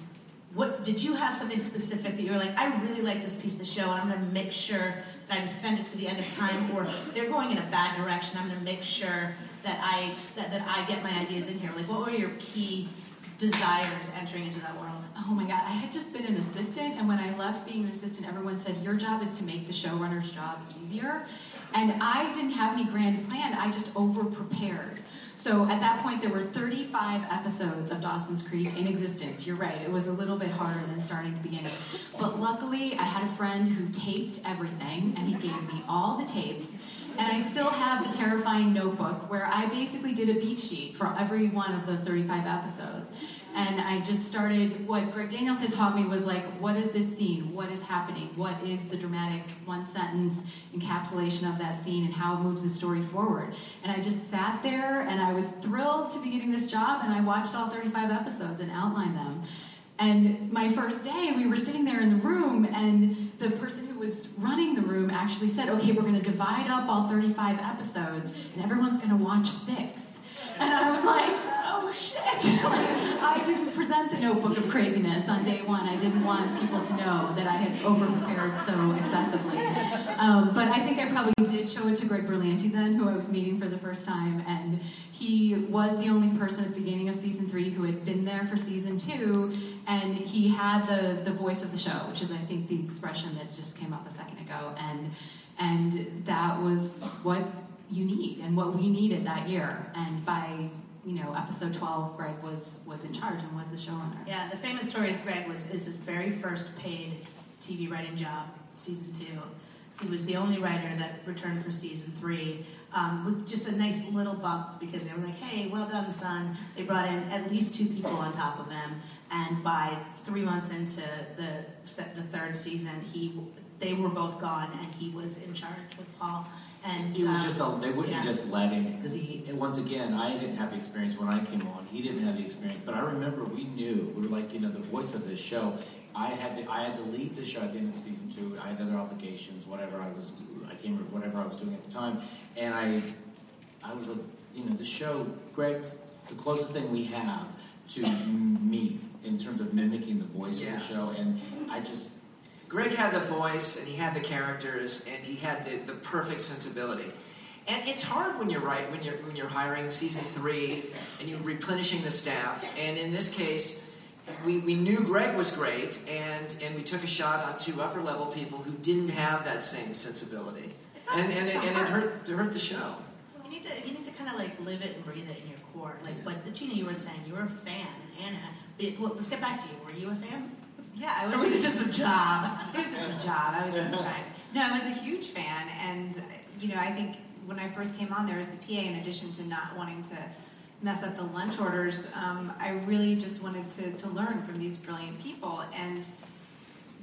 What did you have something specific that you were like, I really like this piece of the show, and I'm going to make sure that I defend it to the end of time, or they're going in a bad direction. I'm going to make sure that I that, that I get my ideas in here. Like, what were your key desires entering into that world?
Oh my God, I had just been an assistant, and when I left being an assistant, everyone said, Your job is to make the showrunner's job easier. And I didn't have any grand plan, I just over prepared. So at that point, there were 35 episodes of Dawson's Creek in existence. You're right, it was a little bit harder than starting at the beginning. But luckily, I had a friend who taped everything, and he gave me all the tapes. And I still have the terrifying notebook where I basically did a beat sheet for every one of those 35 episodes. And I just started, what Greg Daniels had taught me was like, what is this scene? What is happening? What is the dramatic one sentence encapsulation of that scene and how it moves the story forward? And I just sat there and I was thrilled to be getting this job and I watched all 35 episodes and outlined them. And my first day, we were sitting there in the room, and the person who was running the room actually said, Okay, we're going to divide up all 35 episodes, and everyone's going to watch six. And I was like, shit. like, I didn't present the notebook of craziness on day one. I didn't want people to know that I had over prepared so excessively. Um, but I think I probably did show it to Greg Berlanti then, who I was meeting for the first time. And he was the only person at the beginning of season three who had been there for season two. And he had the, the voice of the show, which is, I think, the expression that just came up a second ago. And, and that was what you need and what we needed that year. And by you know episode 12, Greg was was in charge and was the showrunner.
Yeah, the famous story is Greg was his very first paid TV writing job, season two. He was the only writer that returned for season three. Um, with just a nice little bump because they were like, "Hey, well done, son." They brought in at least two people on top of him, and by three months into the the third season, he they were both gone, and he was in charge with Paul. And
he was
um,
just a, they wouldn't
yeah.
just let him because he once again I didn't have the experience when I came on. He didn't have the experience, but I remember we knew we were like you know the voice of this show. I had to I had to leave the show at the end of season two. I had other obligations, whatever I was I can't whatever I was doing at the time, and I I was a you know the show Greg's the closest thing we have to me in terms of mimicking the voice
Yeah.
of the show, and I just
Greg had the voice and he had the characters and he had the, the perfect sensibility. And it's hard when you're right when you're when you're hiring season three and you're replenishing the staff. And in this case, we, we knew Greg was great and, and we took a shot on two upper level people who didn't have that same sensibility. And and, it, and it hurt it hurt the show.
You need to you need to kind of like live it and breathe it in your core. Like like Gina, you were saying you were a fan, and Anna. It, well, let's get back to you. Were you a fan?
Yeah, I was.
Or was it just a job?
It was just a job. I was just trying. No, I was a huge fan, and you know, I think when I first came on, there was the PA. In addition to not wanting to mess up the lunch orders, um, I really just wanted to to learn from these brilliant people, and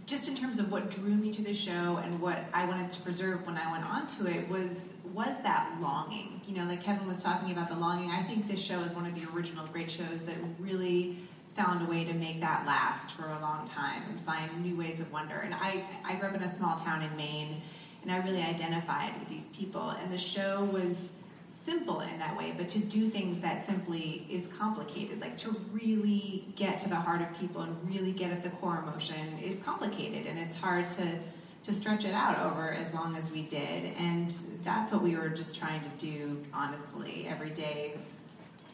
just in terms of what drew me to the show and what I wanted to preserve when I went on to it was was that longing. You know, like Kevin was talking about the longing. I think this show is one of the original great shows that really found a way to make that last for a long time and find new ways of wonder. And I, I grew up in a small town in Maine, and I really identified with these people. And the show was simple in that way, but to do things that simply is complicated, like to really get to the heart of people and really get at the core emotion is complicated, and it's hard to to stretch it out over as long as we did. And that's what we were just trying to do, honestly, every day,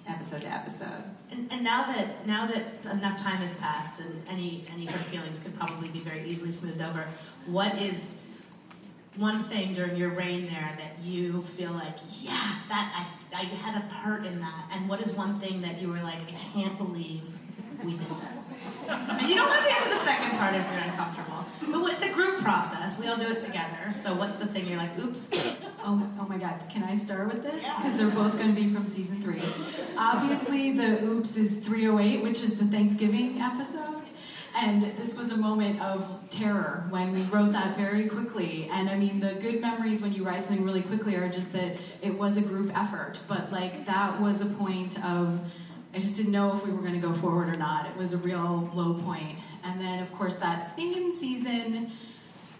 episode to episode.
And, and now that now that enough time has passed and any any hurt feelings could probably be very easily smoothed over, what is one thing during your reign there that you feel like, yeah, that I, I had a part in that, and what is one thing that you were like, I can't believe we did this? And you don't have to answer the second part if you're uncomfortable, but it's a group process. We all do it together. So what's the thing you're like, oops,
Oh, oh my God, can I start with this? Because they're both going to be from season three. Obviously, the oops is 308, which is the Thanksgiving episode. And this was a moment of terror when we wrote that very quickly. And I mean, the good memories when you write something really quickly are just that it was a group effort. But like, that was a point of, I just didn't know if we were going to go forward or not. It was a real low point. And then, of course, that same season,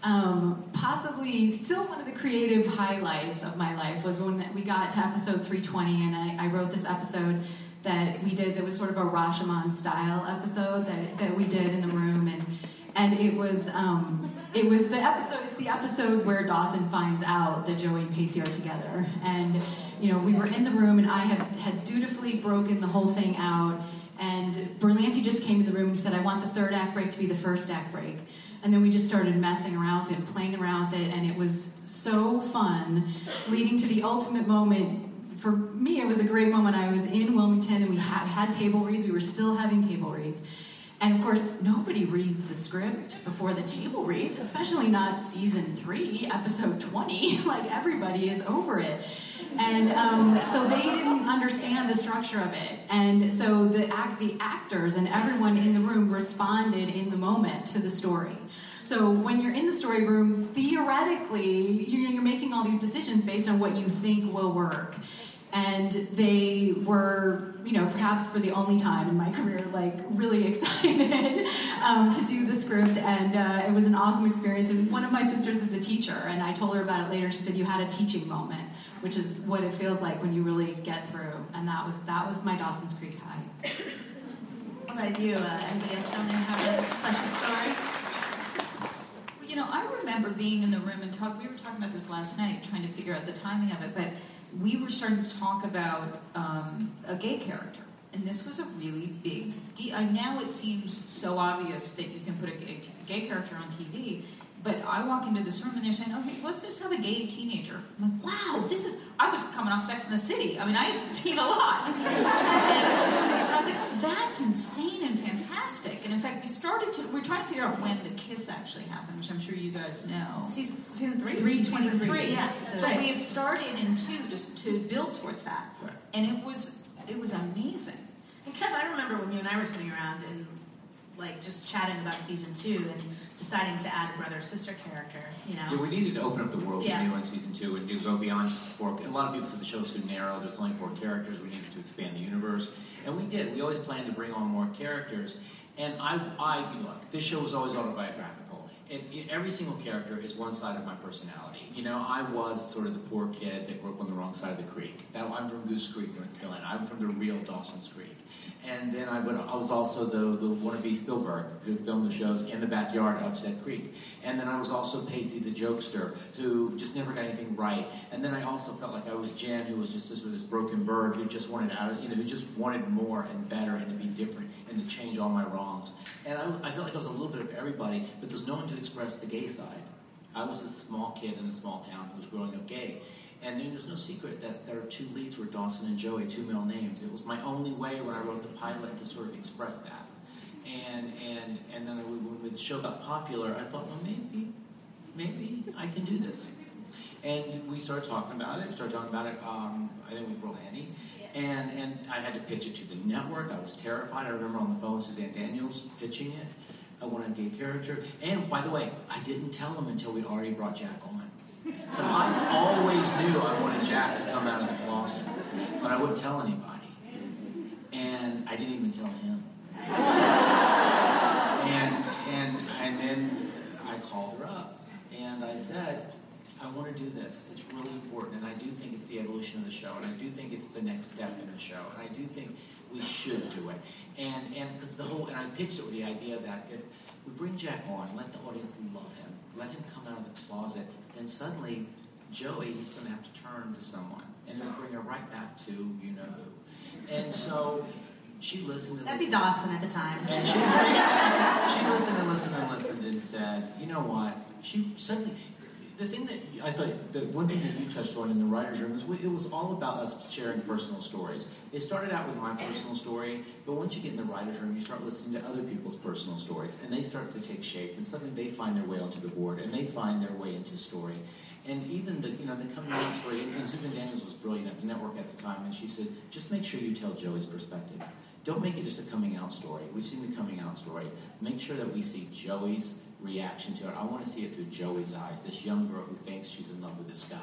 um, possibly still one of the creative highlights of my life was when we got to episode 320 and I, I wrote this episode that we did that was sort of a Rashomon style episode that, that we did in the room. And and it was um, it was the episode it's the episode where Dawson finds out that Joey and Pacey are together. And you know we were in the room and I had had dutifully broken the whole thing out and Berlanti just came to the room and said I want the third act break to be the first act break and then we just started messing around with it, playing around with it, and it was so fun, leading to the ultimate moment. For me, it was a great moment. I was in Wilmington, and we had, had table reads. We were still having table reads. And of course, nobody reads the script before the table read, especially not season three, episode 20. like, everybody is over it. And um, so they didn't understand the structure of it. And so the, act, the actors and everyone in the room responded in the moment to the story. So when you're in the story room, theoretically, you're, you're making all these decisions based on what you think will work. And they were, you know, perhaps for the only time in my career, like really excited um, to do the script, and uh, it was an awesome experience. And one of my sisters is a teacher, and I told her about it later. She said, "You had a teaching moment," which is what it feels like when you really get through. And that was that was my Dawson's Creek high.
What about you? Uh, anybody else down there have a special story?
you know, I remember being in the room and talk. We were talking about this last night, trying to figure out the timing of it. But we were starting to talk about um, a gay character, and this was a really big deal. Now it seems so obvious that you can put a gay, gay character on TV. But I walk into this room and they're saying, "Okay, let's just have a gay teenager." I'm like, "Wow, this is." I was coming off Sex in the City. I mean, I had seen a lot, and I was like, "That's insane and fantastic." And in fact, we started to. We're trying to figure out when the kiss actually happened, which I'm sure you guys know.
Season, season three.
Three,
Season
season
three,
three.
yeah, that's
so
right.
we have started in two just to build towards that,
Right.
and it was it was amazing.
And Kev, I remember when you and I were sitting around and like just chatting about season two and deciding to add a brother sister character. You know.
Yeah, we needed to open up the world
Yeah.
we knew in season two and do go beyond just four. A lot of people said the show's too narrow. There's only four characters. We needed to expand the universe, and we did. We always planned to bring on more characters. And I, I look, this show was always autobiographical. And it- every single character is one side of my personality. You know, I was sort of the poor kid that grew up on the wrong side of the creek. That, I'm from Goose Creek, North Carolina. I'm from the real Dawson's Creek. And then I, would, I was also the, the wannabe Spielberg who filmed the shows in the backyard of said creek. And then I was also Pacey the jokester who just never got anything right. And then I also felt like I was Jen who was just this, this broken bird who just wanted out of, you know, who just wanted more and better and to be different and to change all my wrongs. And I, I felt like I was a little bit of everybody, but there's no one to express the gay side. I was a small kid in a small town who was growing up gay. And there's no secret that there are two leads were Dawson and Joey, two male names. It was my only way when I wrote the pilot to sort of express that. And and and then when the show got popular, I thought, well, maybe, maybe I can do this. And we started talking about it. Started talking about it. Um, I think with Berlanti, and and I had to pitch it to the network. I was terrified. I remember on the phone with Susanne Daniels pitching it. I wanted a gay character. And by the way, I didn't tell them until we already brought Jack on. I always knew I wanted Jack to come out of the closet, but I wouldn't tell anybody. And I didn't even tell him. And and and then I called her up and I said, I want to do this. It's really important, and I do think it's the evolution of the show, and I do think it's the next step in the show, and I do think we should do it. And and because the whole and I pitched it with the idea that if we bring Jack on, let the audience love him, let him come out of the closet, then suddenly Joey he's going to have to turn to someone, and it'll bring her right back to you know who. And so she listened. And
That'd be. Dawson at the time.
And she, she listened and listened and listened and said, you know what? She suddenly, the thing that I thought, the one thing that you touched on in the writers' room is we- it was all about us sharing personal stories. It started out with my personal story, but once you get in the writers' room, you start listening to other people's personal stories, and they start to take shape, and suddenly they find their way onto the board, and they find their way into story. And even the, you know, the coming out story, and, and Susan Daniels was brilliant at the network at the time, and she said, just make sure you tell Joey's perspective. Don't make it just a coming out story. We've seen the coming out story. Make sure that we see Joey's reaction to it. I want to see it through Joey's eyes, this young girl who thinks she's in love with this guy.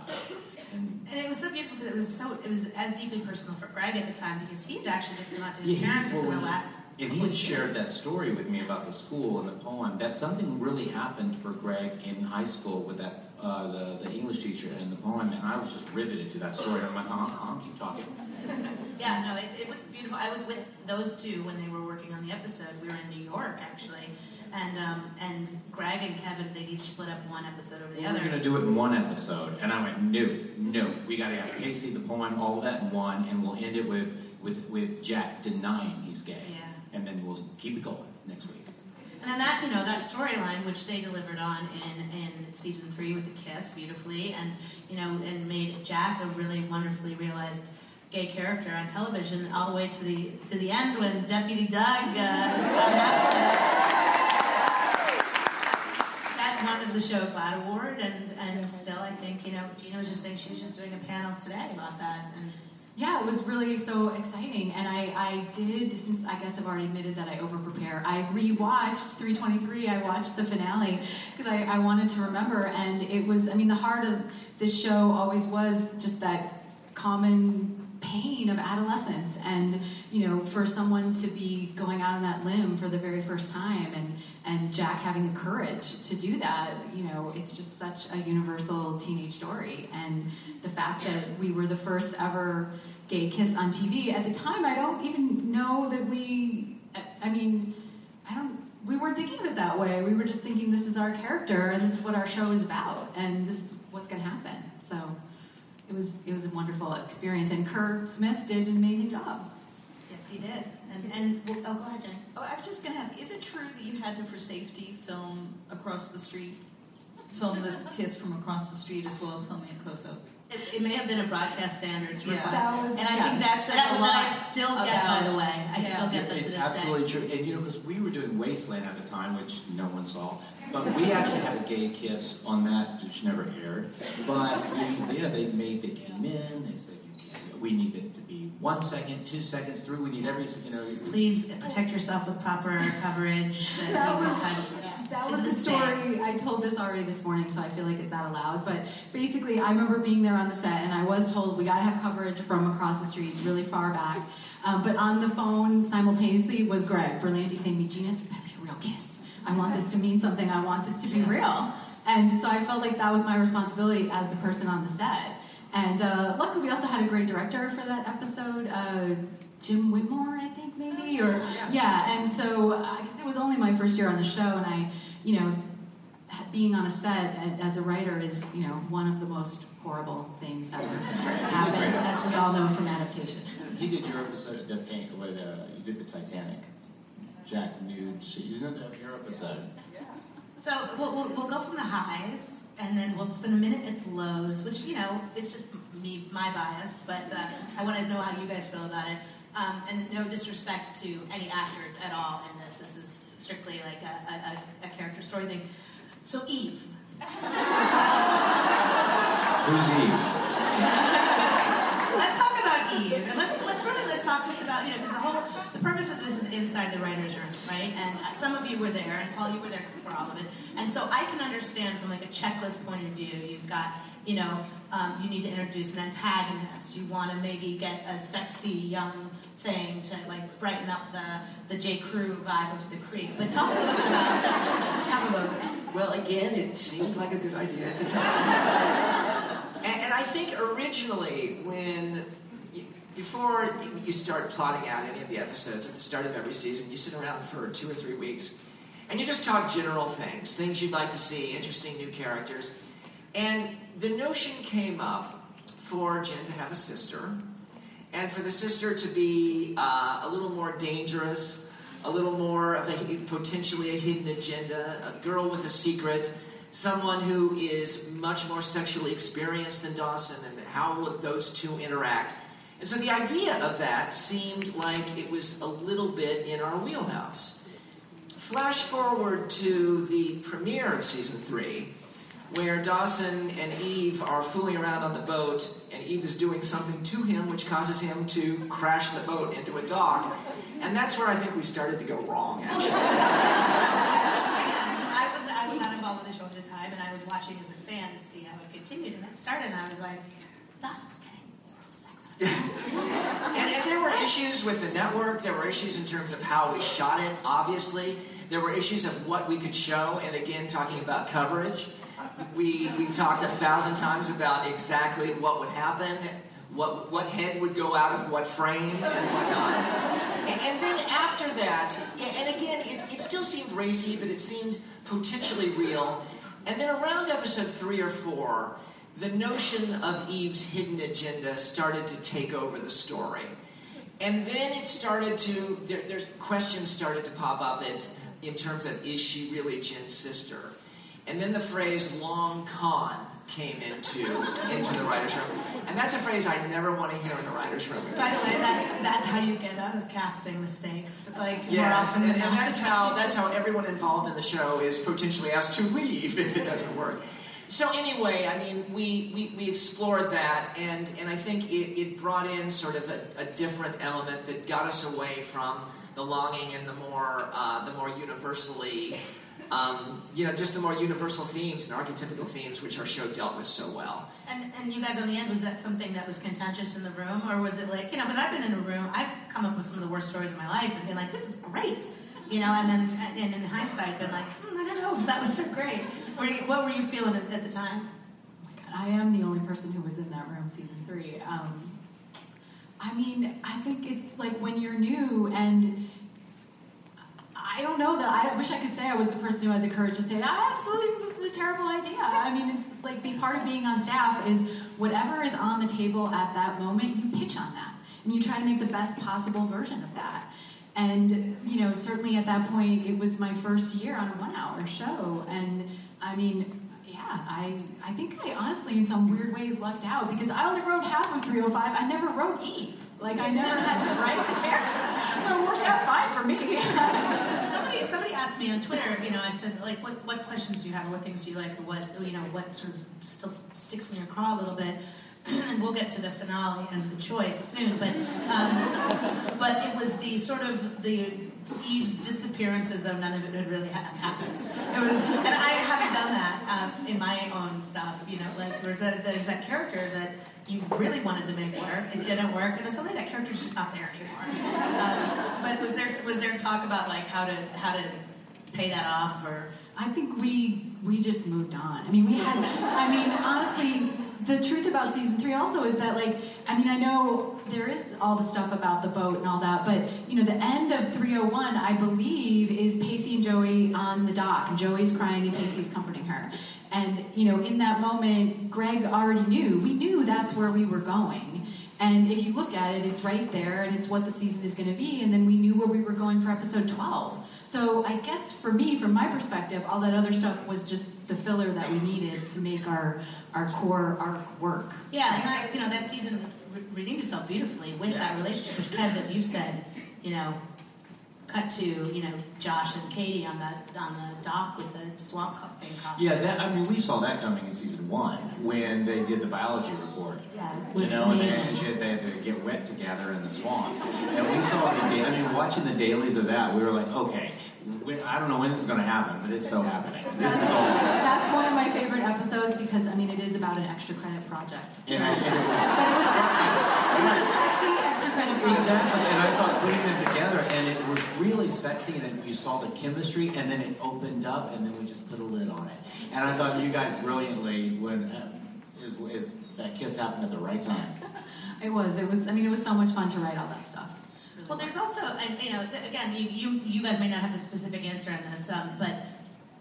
And
And it was so beautiful because it was so it was as deeply personal for Greg at the time because he had actually just come out to his
Yeah,
parents within the last.
And he had shared that story with me about the school and the poem. That something really happened for Greg in high school with that uh, the, the English teacher and the poem, and I was just riveted to that story. I'm like, uh, uh, keep talking.
Yeah, no, it, it was beautiful. I was with those two when they were working on the episode. We were in New York actually, and um, and Greg and Kevin they each split up one episode over the other.
We're going to do it in one episode, and I went, no, no, we got to have Casey, the poem, all of that in one, and we'll end it with with with Jack denying he's gay,
Yeah.
and then we'll keep it going next week.
And then that, you know, that storyline, which they delivered on in, in season three with the kiss beautifully, and you know, and made Jack a really wonderfully realized gay character on television, all the way to the to the end when Deputy Doug uh, that won of the show GLAAD Award, and and still, I think, you know, Gina was just saying she was just doing a panel today about that, and
Yeah, it was really so exciting. And I, I did, since I guess I've already admitted that I over prepare, I rewatched 323. I watched the finale because I, I wanted to remember. And it was, I mean, the heart of this show always was just that common pain of adolescence. And, you know, for someone to be going out on that limb for the very first time and, and Jack having the courage to do that, you know, it's just such a universal teenage story. And the fact that we were the first ever gay kiss on TV at the time, I don't even know that we, I- I mean, I don't, we weren't thinking of it that way. We were just thinking this is our character and this is what our show is about and this is what's going to happen. So it was, it was a wonderful experience. And Kurt Smith did an amazing job.
yes, he did. And and well, oh, go ahead, Jenny.
Oh, I was just going to ask, is it true that you had to, for safety, film across the street? Film this kiss from across the street as well as filming a close up?
It, it may have been a broadcast standards
Yeah.
request.
That was-
And I think that's says
That
a lot.
that I still get, by the way. I
Yeah.
still get them to
it's
this
absolutely
day.
true. And you know, because we were doing Wasteland at the time, which no one saw, but we actually had a gay kiss on that, which never aired. But we, yeah, they made they came in. They said you can't. We need it to be one second, two seconds, three. We need every you know.
Please protect yourself with proper coverage. That,
That
we will
was-
have
That was the story. I told this already this morning, so I feel like it's not allowed. But basically, I remember being there on the set, and I was told we got to have coverage from across the street, really far back. Um, but on the phone simultaneously was Greg Berlanti saying to me, Gina, this better be a real kiss. I want this to mean something. I want this to be real. And so I felt like that was my responsibility as the person on the set. And uh, luckily, we also had a great director for that episode, uh, Jim Whitmore, I maybe, or yeah. And so, because it was only my first year on the show, and I, you know, being on a set as a writer is, you know, one of the most horrible things ever to happen, as we all know from adaptation.
He did your episode, the paint, with uh, you did the Titanic. Jack nude. So you did that your episode.
So we'll, we'll, we'll go from the highs, and then we'll spend a minute at the lows, which, you know, it's just me, my bias, but uh, I want to know how you guys feel about it. Um, and no disrespect to any actors at all in this. This is strictly like a, a, a- character story thing. So Eve.
Who's Eve?
Let's talk about Eve, and let's let's really let's talk just about you know because the whole the purpose of this is inside the writers' room, right? And uh, some of you were there, and Paul, you were there for all of it, and so I can understand from like a checklist point of view. You've got you know um, you need to introduce an antagonist. You want to maybe get a sexy young thing to like brighten up the the J Crew vibe of the Creek. But talk a little bit about talk about
Well, again, it seemed like a good idea at the time. and, and I think originally, when before you start plotting out any of the episodes at the start of every season, you sit around for two or three weeks and you just talk general things, things you'd like to see, interesting new characters. And the notion came up for Jen to have a sister, and for the sister to be uh, a little more dangerous, a little more of a potentially a hidden agenda, a girl with a secret someone who is much more sexually experienced than Dawson, and how would those two interact? And so the idea of that seemed like it was a little bit in our wheelhouse. Flash forward to the premiere of season three, where Dawson and Eve are fooling around on the boat, and Eve is doing something to him which causes him to crash the boat into a dock. And that's where I think we started to go wrong, actually.
I was, I was not involved with the show at the time, and I was watching as a fan to see how it continued. And it started, and I was like, Dawson's getting oral sex.
and, and there were issues with the network. There were issues in terms of how we shot it, obviously. There were issues of what we could show, and again, talking about coverage. We, we talked a thousand times about exactly what would happen, what, what head would go out of what frame, and whatnot. And, and then after that, and again, it, it still seemed racy, but it seemed potentially real. And then around episode three or four, the notion of Eve's hidden agenda started to take over the story. And then it started to, there, there's questions started to pop up as, in terms of is she really Jen's sister? And then the phrase long con came into into the writers' room, and that's a phrase I never want to hear in the writers' room.
By the way, that's that's how you get out of casting mistakes. Like
Yes, and, and that's how that's how everyone involved in the show is potentially asked to leave if it doesn't work. So anyway, I mean, we, we, we explored that, and, and I think it, it brought in sort of a, a different element that got us away from the longing and the more uh, the more universally, um, you know, just the more universal themes and archetypical themes which our show dealt with so well.
And, and you guys on the end, was that something that was contentious in the room? Or was it like, you know, because I've been in a room, I've come up with some of the worst stories of my life and been like, this is great. You know, and then and in hindsight, been like, hmm, I don't know if that was so great. Were you, what were you feeling at, at the time?
I am the only person who was in that room season three. Um, I mean, I think it's like when you're new and I don't know that I wish I could say I was the person who had the courage to say, I absolutely think this is a terrible idea. I mean, it's like be part of being on staff is whatever is on the table at that moment, you pitch on that and you try to make the best possible version of that. And you know, certainly at that point, it was my first year on a one-hour show, and I mean, yeah, I I think I honestly, in some weird way, lucked out because I only wrote half of 305. I never wrote Eve. Like I never had to write the character, so it worked out fine for me.
somebody somebody asked me on Twitter, you know, I said like, what what questions do you have, what things do you like, what you know, what sort of still sticks in your craw a little bit. and we'll get to the finale and the choice soon, but um, but it was the sort of the Eve's disappearance as though none of it had really ha- happened. It was, and I haven't done that um, in my own stuff. You know, like there's there's that character that you really wanted to make work, it didn't work, and then suddenly that character's just not there anymore. Um, but was there was there talk about like how to how to pay that off or?
I think we we just moved on. I mean, we had. I mean, honestly, the truth about season three also is that like I mean I know there is all the stuff about the boat and all that, but you know the end of 301 I believe is Pacey and Joey on the dock and Joey's crying and Pacey's comforting her. And you know in that moment Greg already knew. We knew that's where we were going. And if you look at it, it's right there, and it's what the season is going to be. And then we knew where we were going for episode 12. So I guess for me, from my perspective, all that other stuff was just the filler that we needed to make our our core arc work.
Yeah, and I, you know that season re- redeemed itself beautifully with that relationship, which kind of, as you said, you know, cut to you know Josh and Katie on the on the dock with the swamp co- thing costume.
Yeah, that, I mean, we saw that coming in season one when they did the biology report.
Yeah, it
You know, and they,
amazing.
and they had to get wet together in the swamp. And we saw the, da- I mean, watching the dailies of that, we were like, okay, I don't know when this is going to happen, but it's so happening. This is all.
That's one of my favorite episodes because I mean it is about an extra credit project. So.
And I- and it was-
but it was sexy. It was a sexy extra credit project.
Exactly, and I thought putting them together, and it was really sexy, and then you saw the chemistry, and then it opened up, and then we just put a lid on it. And I thought you guys brilliantly when uh, is, is that kiss happened at the right time.
It was. It was. I mean, it was so much fun to write all that stuff.
Well, there's also, and you know, th- again, you, you you guys may not have the specific answer on this, um, but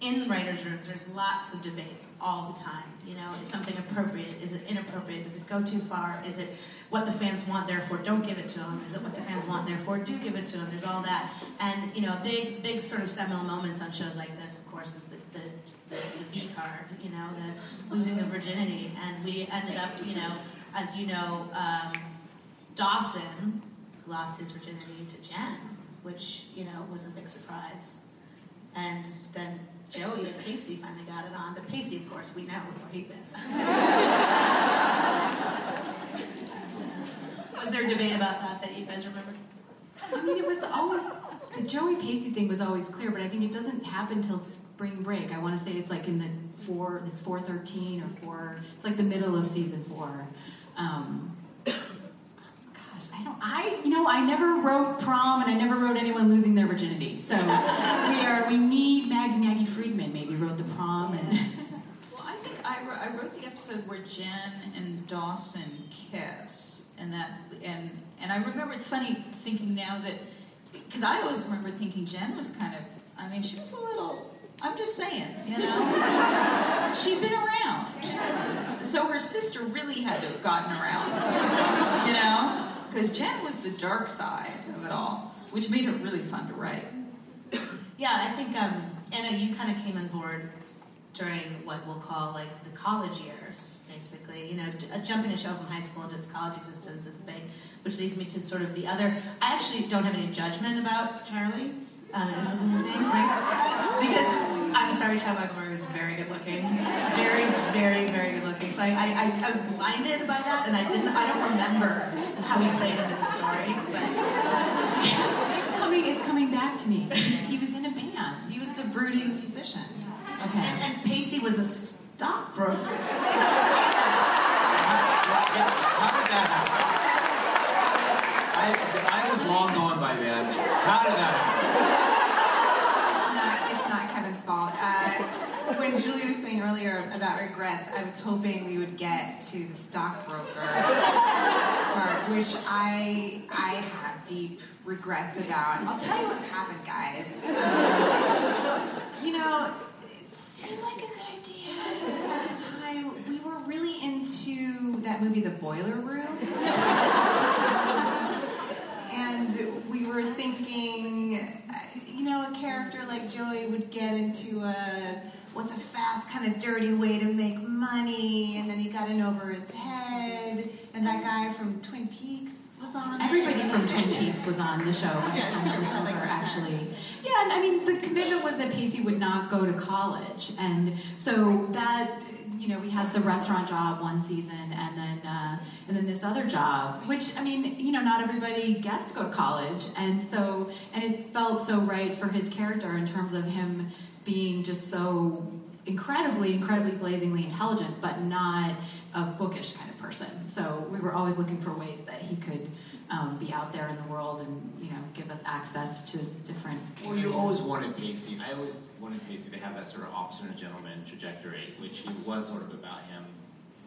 in writers' rooms, there's lots of debates all the time. You know, is something appropriate? Is it inappropriate? Does it go too far? Is it what the fans want? Therefore, don't give it to them. Is it what the fans want? Therefore, do give it to them. There's all that, and you know, big big sort of seminal moments on shows like this, of course, is the the, the, the V card, you know, the losing the virginity. And we ended up, you know, as you know, um, Dawson lost his virginity to Jen, which, you know, was a big surprise. And then Joey and Pacey finally got it on. But Pacey, of course, we know where he been. was there a debate about that that you guys remember?
I mean, it was always the Joey Pacey thing was always clear, but I think it doesn't happen till spring break. I want to say it's like in the four, it's four thirteen or four. It's like the middle of season four. Um, gosh, I don't. I you know I never wrote prom, and I never wrote anyone losing their virginity. So we are. We need Maggie Maggie Friedman. Maybe wrote the prom and.
Well, I think I, wrote- I wrote the episode where Jen and Dawson kiss, and that and and I remember it's funny thinking now that because I always remember thinking Jen was kind of I mean she was a little I'm just saying you know? She'd been around. So her sister really had to have gotten around you know? Because Jen was the dark side of it all which made it really fun to write.
Yeah, I think um, Anna, you kind of came on board during what we'll call like the college years, basically. You know, j- uh, jumping a show from high school into its college existence is big, which leads me to sort of the other. I actually don't have any judgment about Charlie. Uh, is what's his name, right? Because I'm sorry, Chad Michael is very good looking, very, very, very good looking. So I, I, I, I was blinded by that, and I didn't. I don't remember how he played into the story. But
It's coming. It's coming back to me. He was in a band.
He was the brooding musician.
Okay.
and, and Pacey was a stockbroker.
How did that happen? I, I was long gone by then. How did that happen?
It's not, it's not Kevin's fault. Uh, when Julie was saying earlier about regrets, I was hoping we would get to the stockbroker part, which I I have deep regrets about. I'll tell you what happened, guys. You know, seemed like a good idea at the time. We were really into that movie, The Boiler Room. And we were thinking, uh, you know, a character like Joey would get into a what's a fast, kind of dirty way to make money, and then he got in over his head. And that guy from Twin Peaks.
Everybody from Twin Peaks was on the show by the
Yeah, it's
time it was
like
over, actually. Yeah, and I mean, the commitment was that Pacey would not go to college. And so that, you know, we had the restaurant job one season and then, uh, and then this other job, which, I mean, you know, not everybody gets to go to college. And so, and it felt so right for his character in terms of him being just so incredibly, incredibly blazingly intelligent, but not a bookish kind of person. So we were always looking for ways that he could um, be out there in the world and you know give us access to different.
Well, you always wanted Pacey. I always wanted Pacey to have that sort of officer and gentleman trajectory, which he was sort of about him,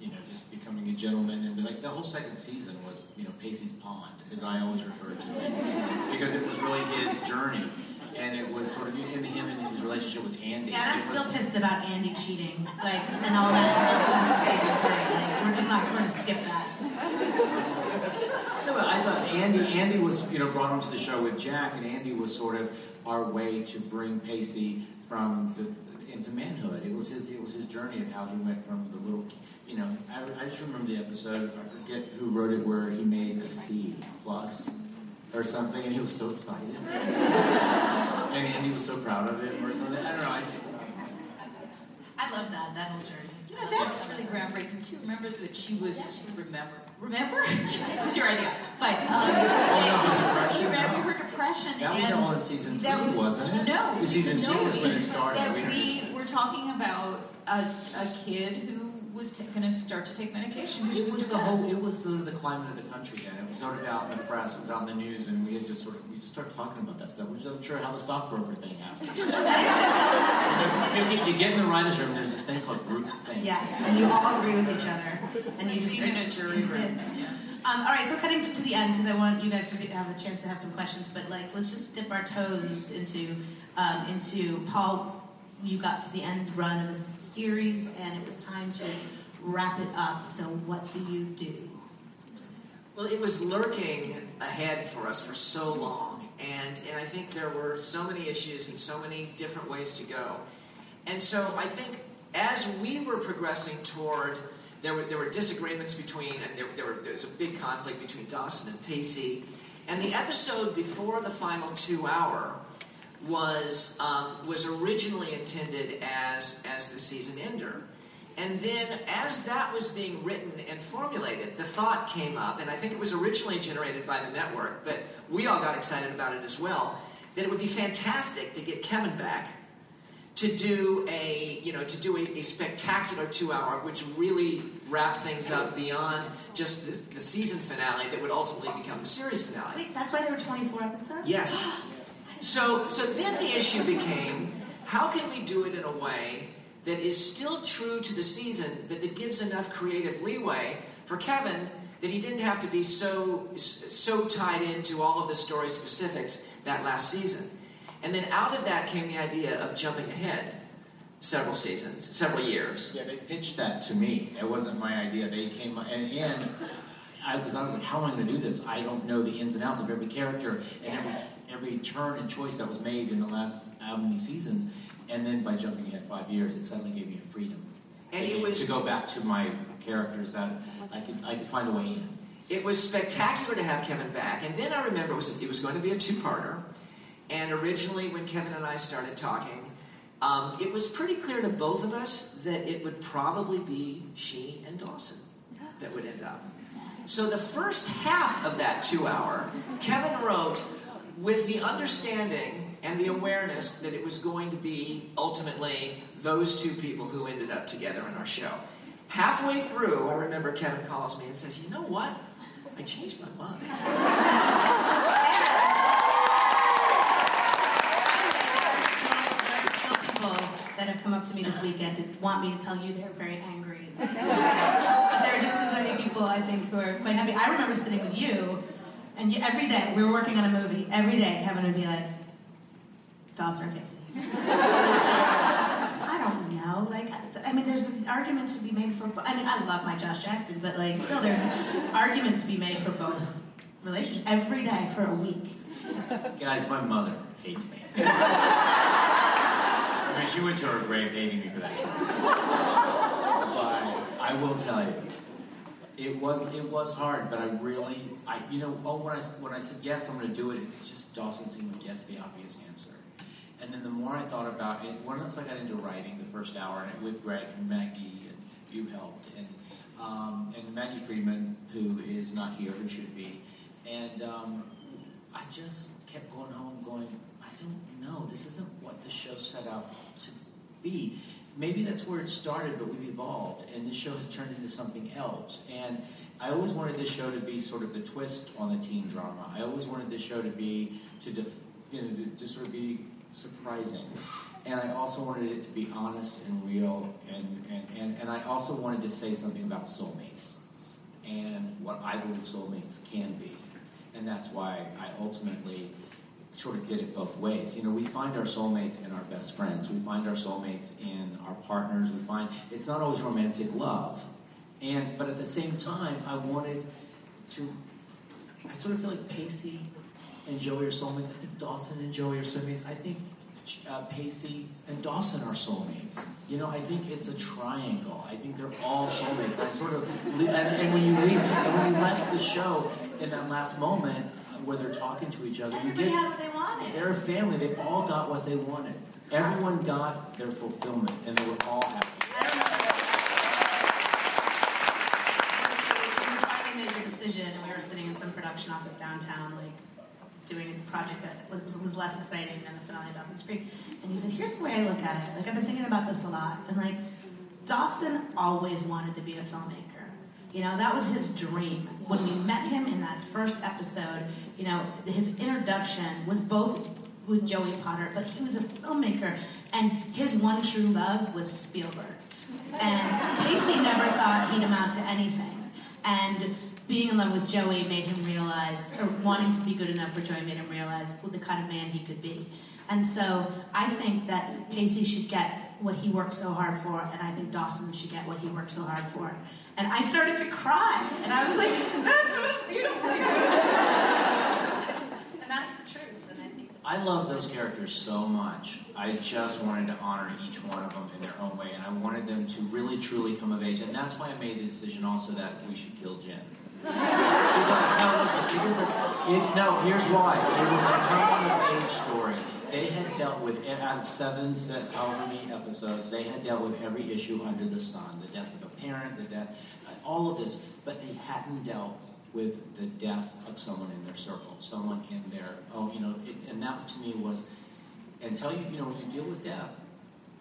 you know, just becoming a gentleman. And like the whole second season was, you know, Pacey's Pond, as I always referred to it, because it was really his journey, and it was sort of in him and his relationship with Andy.
Yeah, and I'm still pissed about Andy cheating, like, and all that nonsense in season three. Like, we're just not, gonna skip that.
No, but I thought Andy Andy was you know brought onto the show with Jack, and Andy was sort of our way to bring Pacey from the into manhood. It was his it was his journey of how he went from the little you know I, I just remember the episode. I forget who wrote it where he made a C plus or something, and he was so excited, and Andy was so proud of him or something. I don't know. I just
I love that, that whole journey.
You know, that was really groundbreaking too. Remember that she was she remember remember? it was your idea. But um,
Oh, no, her depression,
remember her depression
That was all in season three,
we-
wasn't it?
No,
The season two
no,
was when it
it-
started.
That
We
we were talking about a, a kid who was t- going to start to take medication because she
It
was
was the whole. It was sort of the climate of the country then. It was sort of out in the press. It was out in the news, and we had just sort of we just started talking about that stuff. Which I'm sure how the stockbroker thing happened. you, get- you get in the writers' room. There's this thing called group thing.
Yes, and you all agree with each other, and you just
Being in a jury room. Yeah.
Um, all right, so cutting to the end because I want you guys to have a chance to have some questions. But like, let's just dip our toes into um, into Paul. You got to the end run of a series, and it was time to wrap it up. So what do you do?
Well, it was lurking ahead for us for so long, and and I think there were so many issues and so many different ways to go. And so I think as we were progressing toward, there were, there were disagreements between, and there, there, were, there was a big conflict between Dawson and Pacey. And the episode before the final two hour was, um, was originally intended as, as the season ender. And then, as that was being written and formulated, the thought came up, and I think it was originally generated by the network, but we all got excited about it as well, that it would be fantastic to get Kevin back to do a you know to do a, a spectacular two hour which really wrapped things up beyond just this, the season finale that would ultimately become the series finale
Wait, that's why there were 24 episodes?
yes so so then the issue became how can we do it in a way that is still true to the season but that gives enough creative leeway for kevin that he didn't have to be so so tied into all of the story specifics that last season and then out of that came the idea of jumping ahead several seasons, several years.
Yeah, they pitched that to me. It wasn't my idea. They came and, and I was I was like, how am I going to do this? I don't know the ins and outs of every character and every every turn and choice that was made in the last how many seasons. And then by jumping ahead five years, it suddenly gave me a freedom.
And
to,
it was
to go back to my characters that I could I could find a way in.
It was spectacular to have Kevin back. And then I remember it was, it was going to be a two-parter. And originally, when Kevin and I started talking, um, it was pretty clear to both of us that it would probably be she and Dawson that would end up. So the first half of that two hour, Kevin wrote with the understanding and the awareness that it was going to be ultimately those two people who ended up together in our show. Halfway through, I remember Kevin calls me and says, You know what? I changed my mind.
There's still people that have come up to me this weekend to want me to tell you they're very angry. but there are just as many people, I think, who are quite happy. I remember sitting with you, and every day, we were working on a movie. Every day, Kevin would be like, Dawson or Pacey? I don't know. Like, I, I mean, there's an argument to be made for. I mean, I love my Josh Jackson, but like, still, there's an argument to be made for both relationships every day for a week.
Guys, my mother hates me. I mean, she went to her grave hating me for that choice. but I will tell you, it was it was hard, but I really, I you know, oh, when I when I said yes, I'm going to do it. It just Dawson seemed like yes, the obvious answer. And then the more I thought about it, once I got into writing the first hour, and with Greg and Maggie, and you helped, and um, and Maggie Friedman, who is not here, who should be, and um, I just kept going home, going, I don't know, this isn't what the show set out to be. Maybe that's where it started, but we've evolved, and this show has turned into something else. And I always wanted this show to be sort of the twist on the teen drama. I always wanted this show to be to, def, you know, to, to sort of be surprising. And I also wanted it to be honest and real, and, and, and, and I also wanted to say something about soulmates and what I believe soulmates can be. And that's why I ultimately sort of get it both ways. You know, we find our soulmates in our best friends. We find our soulmates in our partners. We find it's not always romantic love. And but at the same time, I wanted to I sort of feel like Pacey and Joey are soulmates. I think Dawson and Joey are soulmates. I think uh, Pacey and Dawson are soulmates. You know, I think it's a triangle. I think they're all soulmates. I sort of, and, and when you leave, and when you left the show in that last moment where they're talking to each other,
Everybody
you get
had what they wanted.
they're a family. They all got what they wanted. Everyone got their fulfillment, and they were all happy.
When we finally made your decision, and we were sitting in some production office downtown, like doing a project that was, was less exciting than the finale of Dawson's Creek, and he said, "Here's the way I look at it. Like I've been thinking about this a lot, and like Dawson always wanted to be a filmmaker. You know, that was his dream. When we met him in that first episode, you know, his introduction was both with Joey Potter, but he was a filmmaker, and his one true love was Spielberg. And Pacey never thought he'd amount to anything. And being in love with Joey made him realize, or wanting to be good enough for Joey made him realize the kind of man he could be. And so I think that Pacey should get what he worked so hard for, and I think Dawson should get what he worked so hard for. And I started to cry, and I was like, that's the most beautiful thing I've ever And that's the truth, and I think
I love those characters so much. I just wanted to honor each one of them in their own way, and I wanted them to really, truly come of age. And that's why I made the decision also that we should kill Jen. because, no, listen, it, it, no, here's why. It was a coming of age story. They had dealt with, out of seven, se- however many episodes, they had dealt with every issue under the sun. The death of a parent, the death, all of this. But they hadn't dealt with the death of someone in their circle, someone in their, oh, you know, it, and that to me was, until you, you know, when you deal with death,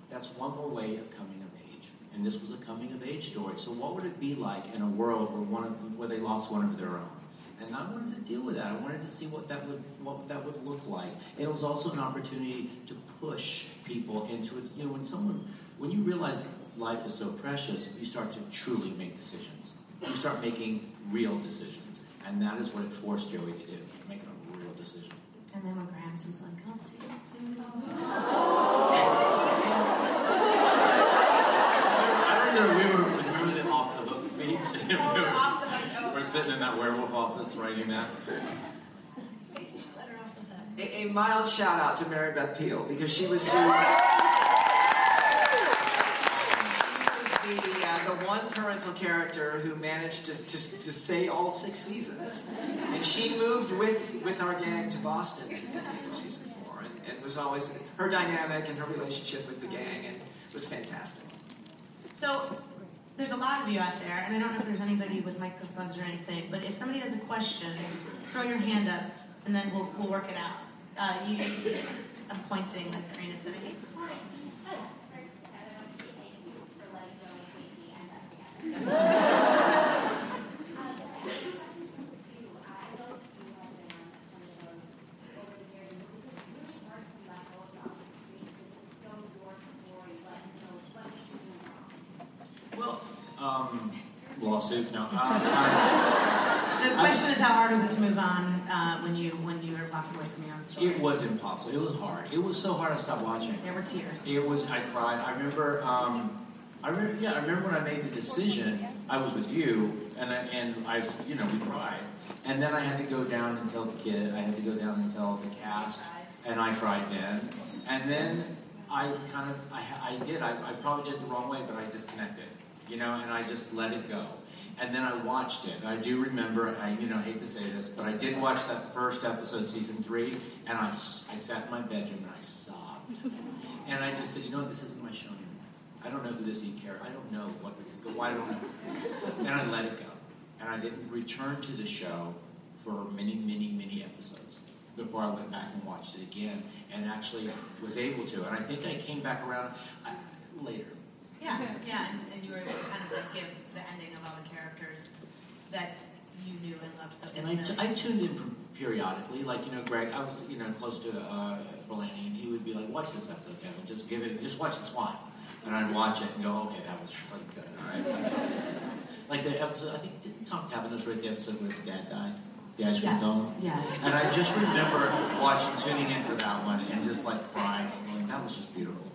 that's one more way of coming of age. And this was a coming of age story. So what would it be like in a world where one of, where they lost one of their own? And I wanted to deal with that. I wanted to see what that would what that would look like. And it was also an opportunity to push people into it. You know, when someone when you realize life is so precious, you start to truly make decisions. You start making real decisions. And that is what it forced Joey to do, make a real decision.
And then when Grams was like, I'll see you soon.
I remember we were remember the off the hook speech. we
Oh,
were,
off the hook. Oh.
we're sitting in that werewolf office writing that.
Maybe she should let her off the hook.
A, a mild shout out to Mary Beth Peil because she was the she was the, uh, the one parental character who managed to, to, to stay all six seasons, and she moved with with our gang to Boston at the end of season four, and, and was always her dynamic and her relationship with the gang, and was fantastic.
So there's a lot of you out there, and I don't know if there's anybody with microphones or anything, but if somebody has a question, throw your hand up, and then we'll, we'll work it out. Uh, you, it's, I'm pointing like Karina said. Hey,
Well, um, lawsuit? No. Uh, I-
The question is, how hard was it to move on uh, when you when you were walking away from your own story?
it was impossible. It was hard. It was so hard I stopped watching.
There were tears.
It was. I cried. I remember. Um, I remember. Yeah, I remember when I made the decision. I was with you, and I, and I, you know, we cried, and then I had to go down and tell the kid. I had to go down and tell the cast, and I cried then, and then I kind of, I, I did. I, I probably did it the wrong way, but I disconnected, you know, and I just let it go. And then I watched it. I do remember. I, you know, hate to say this, but I did watch that first episode, season three, and I, I sat in my bedroom and I sobbed, and I just said, you know, this isn't my show anymore. I don't know who this E character. I don't know what this is. Why I don't know. And I let it go. And I didn't return to the show for many, many, many episodes before I went back and watched it again, and actually was able to. And I think I came back around I, later.
Yeah, yeah, and, and you were able to kind of like give the ending of all the characters that you knew and loved so much.
And I, t- I tuned in from periodically, like you know, Greg. I was you know close to uh, Berlanti, and he would be like, "Watch this episode, Kevin. Just give it. Just watch this one." And I'd watch it and go, "Okay, that was really good." All right. like the episode, I think didn't Tom Kapinos write the episode where the dad died, the ice cream
Yes,
cone?
yes.
And I just remember watching, tuning in for that one, and just like crying and going, "That was just beautiful."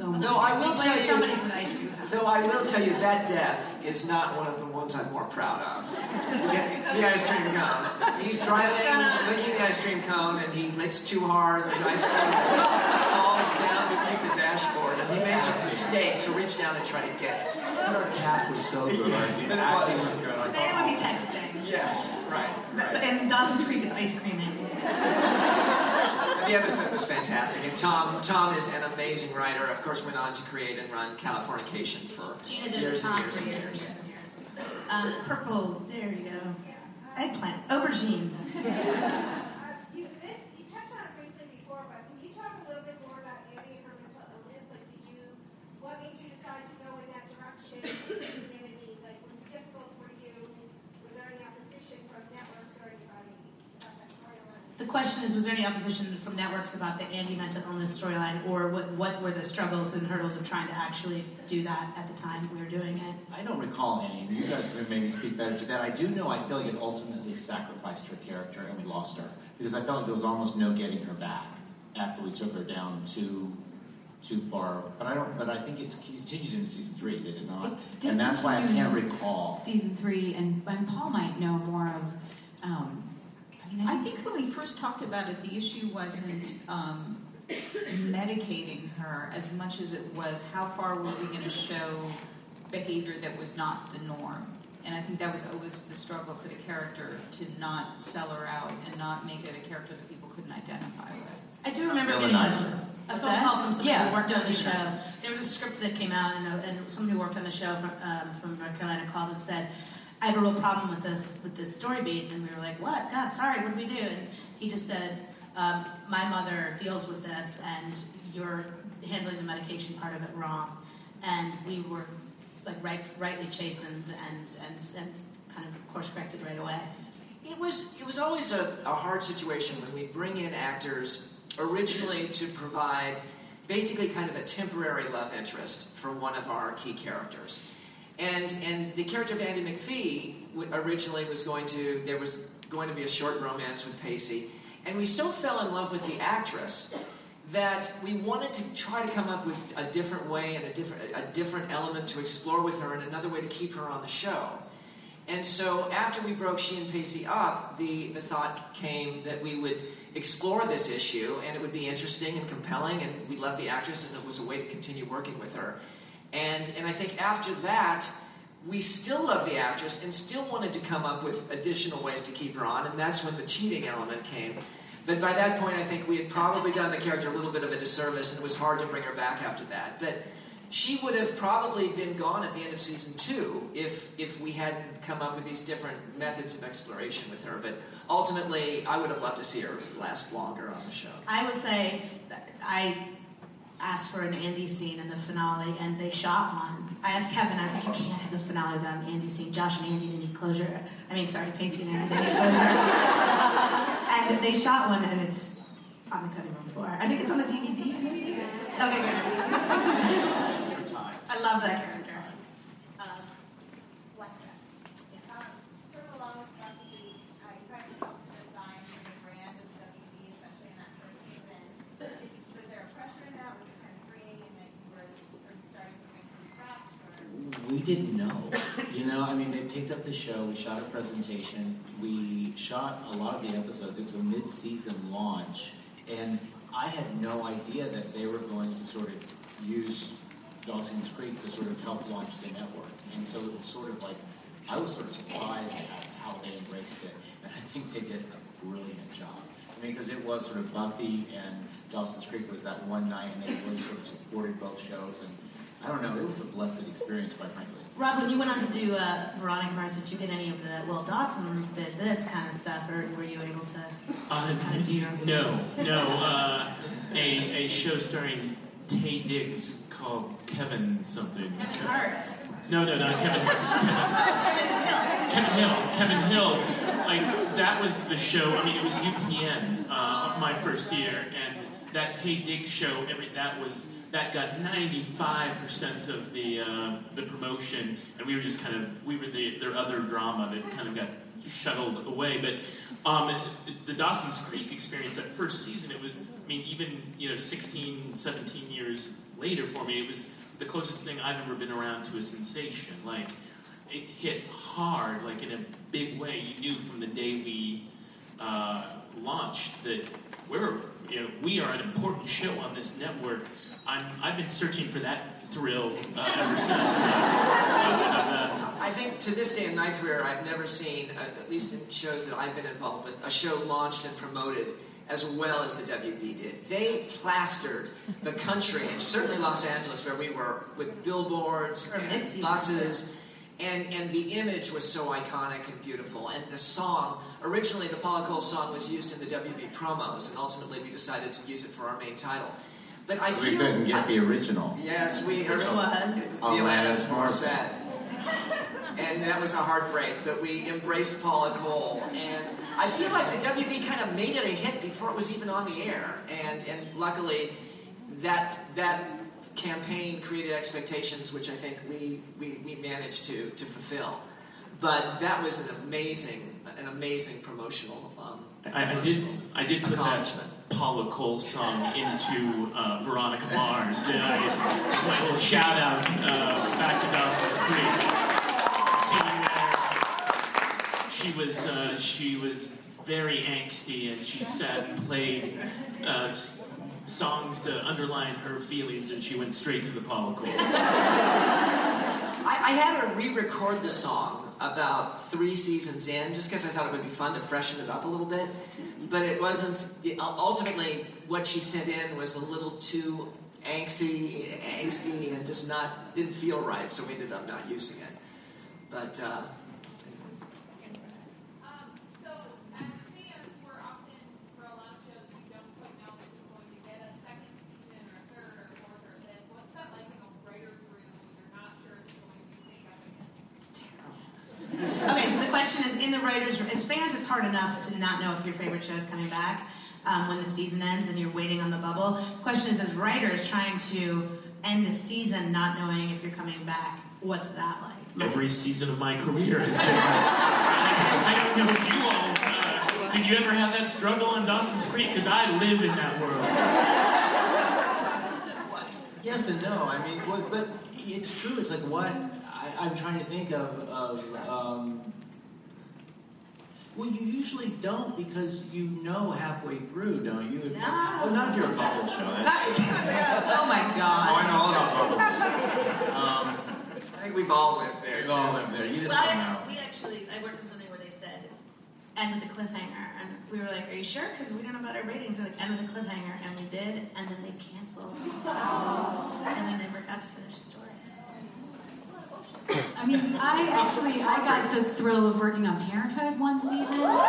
So
Though I will tell you,
somebody for the ice
though I will tell you that death is not one of the ones I'm more proud of. The, the ice cream cone. He's driving, licking the ice cream cone, and he licks too hard. The ice cream falls down beneath the dashboard, and he makes a mistake to reach down and try to get it.
And our cast was so good.
Yes,
the
it
acting
was.
was good. I
Today it would be texting.
Yes, right.
But-
right.
And Dawson's Creek is ice creaming.
The episode was fantastic, and Tom Tom is an amazing writer. Of course, went on to create and run Californication for years and years and
years and
years.
years and years. Um, purple, there you go. Eggplant, aubergine.
You, you touched on it briefly before, but can you talk a little bit more about Andy and her mental illness? Like, did you, what made you decide to go in that direction? Community, like, was it difficult for you? Was there any opposition from networks or anybody about that storyline?
The question is, was there any opposition from networks about the Andy mental illness storyline, or what, what were the struggles and hurdles of trying to actually do that at the time we were doing it?
I don't recall any, you guys can maybe speak better to that. I do know I feel like it ultimately sacrificed her character and we lost her because I felt like there was almost no getting her back after we took her down too too far. But I don't. But I think it's continued in season three, did it not?
It did
and that's why I can't
into
recall.
season three, and, and Paul might know more of. Um, I mean,
I think when we first talked about it, the issue wasn't um, medicating her as much as it was how far were we going to show behavior that was not the norm. And I think that was always the struggle for the character to not sell her out and not make it a character that people couldn't identify with.
I do remember getting a, a phone
that?
call from somebody
Yeah,
who worked on the show.
that.
There was a script that came out, and, a, and somebody who worked on the show from, um, from North Carolina called and said, "I have a real problem with this with this story beat." And we were like, "What? God, sorry. What do we do?" And he just said, um, "My mother deals with this, and you're handling the medication part of it wrong." And we were like right, rightly chastened and and and kind of course corrected right away.
It was it was always a, a hard situation when we bring in actors originally to provide basically kind of a temporary love interest for one of our key characters. And and the character of Andy McPhee originally was going to there was going to be a short romance with Pacey, and we so fell in love with the actress that we wanted to try to come up with a different way and a different a different element to explore with her and another way to keep her on the show. And so after we broke she and Pacey up, the, the thought came that we would explore this issue and it would be interesting and compelling and we loved the actress and it was a way to continue working with her. And, and I think after that, we still love the actress and still wanted to come up with additional ways to keep her on, and that's when the cheating element came. But by that point, I think we had probably done the character a little bit of a disservice, and it was hard to bring her back after that. But she would have probably been gone at the end of season two if if we hadn't come up with these different methods of exploration with her. But ultimately, I would have loved to see her last longer on the show.
I would say I asked for an Andy scene in the finale, and they shot one. I asked Kevin, I was like, you can't have the finale without an Andy scene. Josh and Andy, they need closure. I mean, sorry, Pacey and Andy, they need closure. and they shot one, and it's on the cutting room floor. I think it's on the DVD. Okay, good. I love that character. Um,
Black dress. Yes. Um, sort of along with WB, uh, you guys helped to design the brand of WB, especially in that first season. Did, was there a pressure in that? Was it kind of freeing in that you were sort of starting something from scratch? Or?
We didn't know. You know, I mean, they picked up the show, we shot a presentation, we shot a lot of the episodes. It was a mid season launch, and I had no idea that they were going to sort of use Dawson's Creek to sort of help launch the network. And so it was sort of like, I was sort of surprised at how they embraced it. And I think they did a brilliant job. I mean, because it was sort of Buffy and Dawson's Creek was that one night, and they really sort of supported both shows. And I don't know, it was a blessed experience, quite frankly.
Rob, when you went on to do uh, Veronica Mars, did you get any of the, well, Dawson's did this kind of stuff, or were you able to
Uh,
kind of do your own
no, no. Uh, a, a show starring Taye Diggs called Kevin something.
Kevin Hart.
No, no, not Kevin Hart. Kevin, Kevin Hill. Kevin Hill. Like that was the show. I mean, it was UPN uh, my first year, and that Taye Diggs show. Every that was that got 95% of the uh, the promotion, and we were just kind of we were the their other drama that kind of got shuttled away. But um, the, the Dawson's Creek experience, that first season, it was. I mean, even you know, 16, 17 years later for me, it was the closest thing I've ever been around to a sensation. Like it hit hard, like in a big way. You knew from the day we uh, launched that we're you know we are an important show on this network. I'm I've been searching for that thrill uh, ever since. Uh,
I think to this day in my career, I've never seen, uh, at least in shows that I've been involved with, a show launched and promoted as well as the WB did. They plastered the country, and certainly Los Angeles, where we were, with billboards and buses. And, and the image was so iconic and beautiful. And the song, originally the Paula Cole song was used in the WB promos, and ultimately we decided to use it for our main title. But I
We
feel
couldn't get the original.
Yes, we
Which was?
the Alanis
Alanis
Morissette. And that was a heartbreak, but we embraced Paula Cole. And I feel like the WB kind of made it a hit before it was even on the air. And and luckily that that campaign created expectations which I think we, we, we managed to, to fulfill. But that was an amazing an amazing promotional um,
I, I did I did put that. Paula Cole song into uh, Veronica Mars. Did I? My little shout out uh, back to Dawson's Creek. Seeing there, she was uh, she was very angsty, and she sat and played uh, songs to underline her feelings, and she went straight to the Paula Cole.
I, I had her re-record the song about three seasons in, just because I thought it would be fun to freshen it up a little bit. But it wasn't. ultimately, what she sent in was a little too angsty, angsty, and just not didn't feel right. So we ended up not using it. But uh,
Okay, so the question is, in the writers' room, as fans, it's hard enough to not know if your favorite show is coming back um, when the season ends and you're waiting on the bubble. The question is, as writers trying to end a season not knowing if you're coming back, what's that like?
Every season of my career has been. I, I don't know if you all. Uh, did you ever have that struggle on Dawson's Creek? Because I live in that world.
Yes and no. I mean, but, but it's true. It's like what I, I'm trying to think of. of um, well, you usually don't because you know halfway through, don't you? If-
No.
Oh, not if you're a bubble show.
Oh my God.
Oh, I know all about bubbles. Um,
I think we've all lived there.
we've all lived there. You just
Well,
don't
I,
know.
we actually, I worked on something where they said, end with a cliffhanger. And we were like, are you sure? Because we don't know about our ratings. We're like, end with a cliffhanger. And we did. And then they canceled us. And we never got to finish the story.
I mean, I actually I got the thrill of working on Parenthood one season. And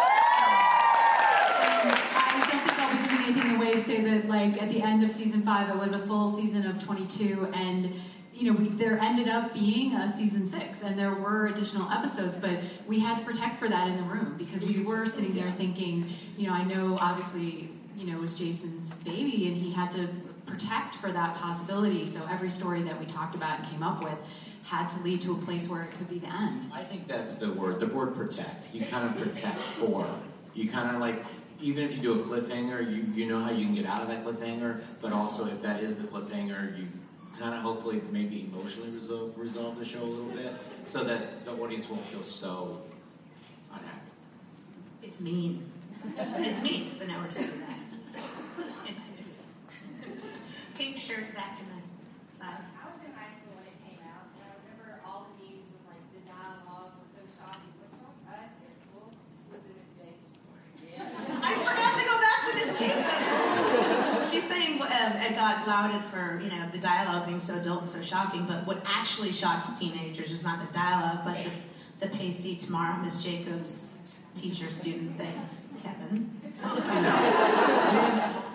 I don't think I'll be giving anything away to say that like at the end of season five it was a full season of 22 and you know we, there ended up being a season six and there were additional episodes but we had to protect for that in the room because we were sitting there thinking you know I know obviously you know it was Jason's baby and he had to protect for that possibility so every story that we talked about and came up with had to lead to a place where it could be the end.
I think that's the word, the word protect. You kind of protect for. You kind of like, even if you do a cliffhanger, you, you know how you can get out of that cliffhanger, but also if that is the cliffhanger, you kind of hopefully maybe emotionally resolve, resolve the show a little bit so that the audience won't feel so unhappy.
It's mean. It's mean. but now we're doing that. Pink shirt back in the side.
I was in high school when it came out, and I remember all the news was like the dialogue was so shocking. What shocked us at school was the Miss Jacobs story.
I forgot to go back to Miss Jacobs. She's saying um, it got lauded for you know the dialogue being so adult and so shocking, but what actually shocked teenagers was not the dialogue, but the, the Pacey Tamara Miss Jacobs teacher student thing. Kevin.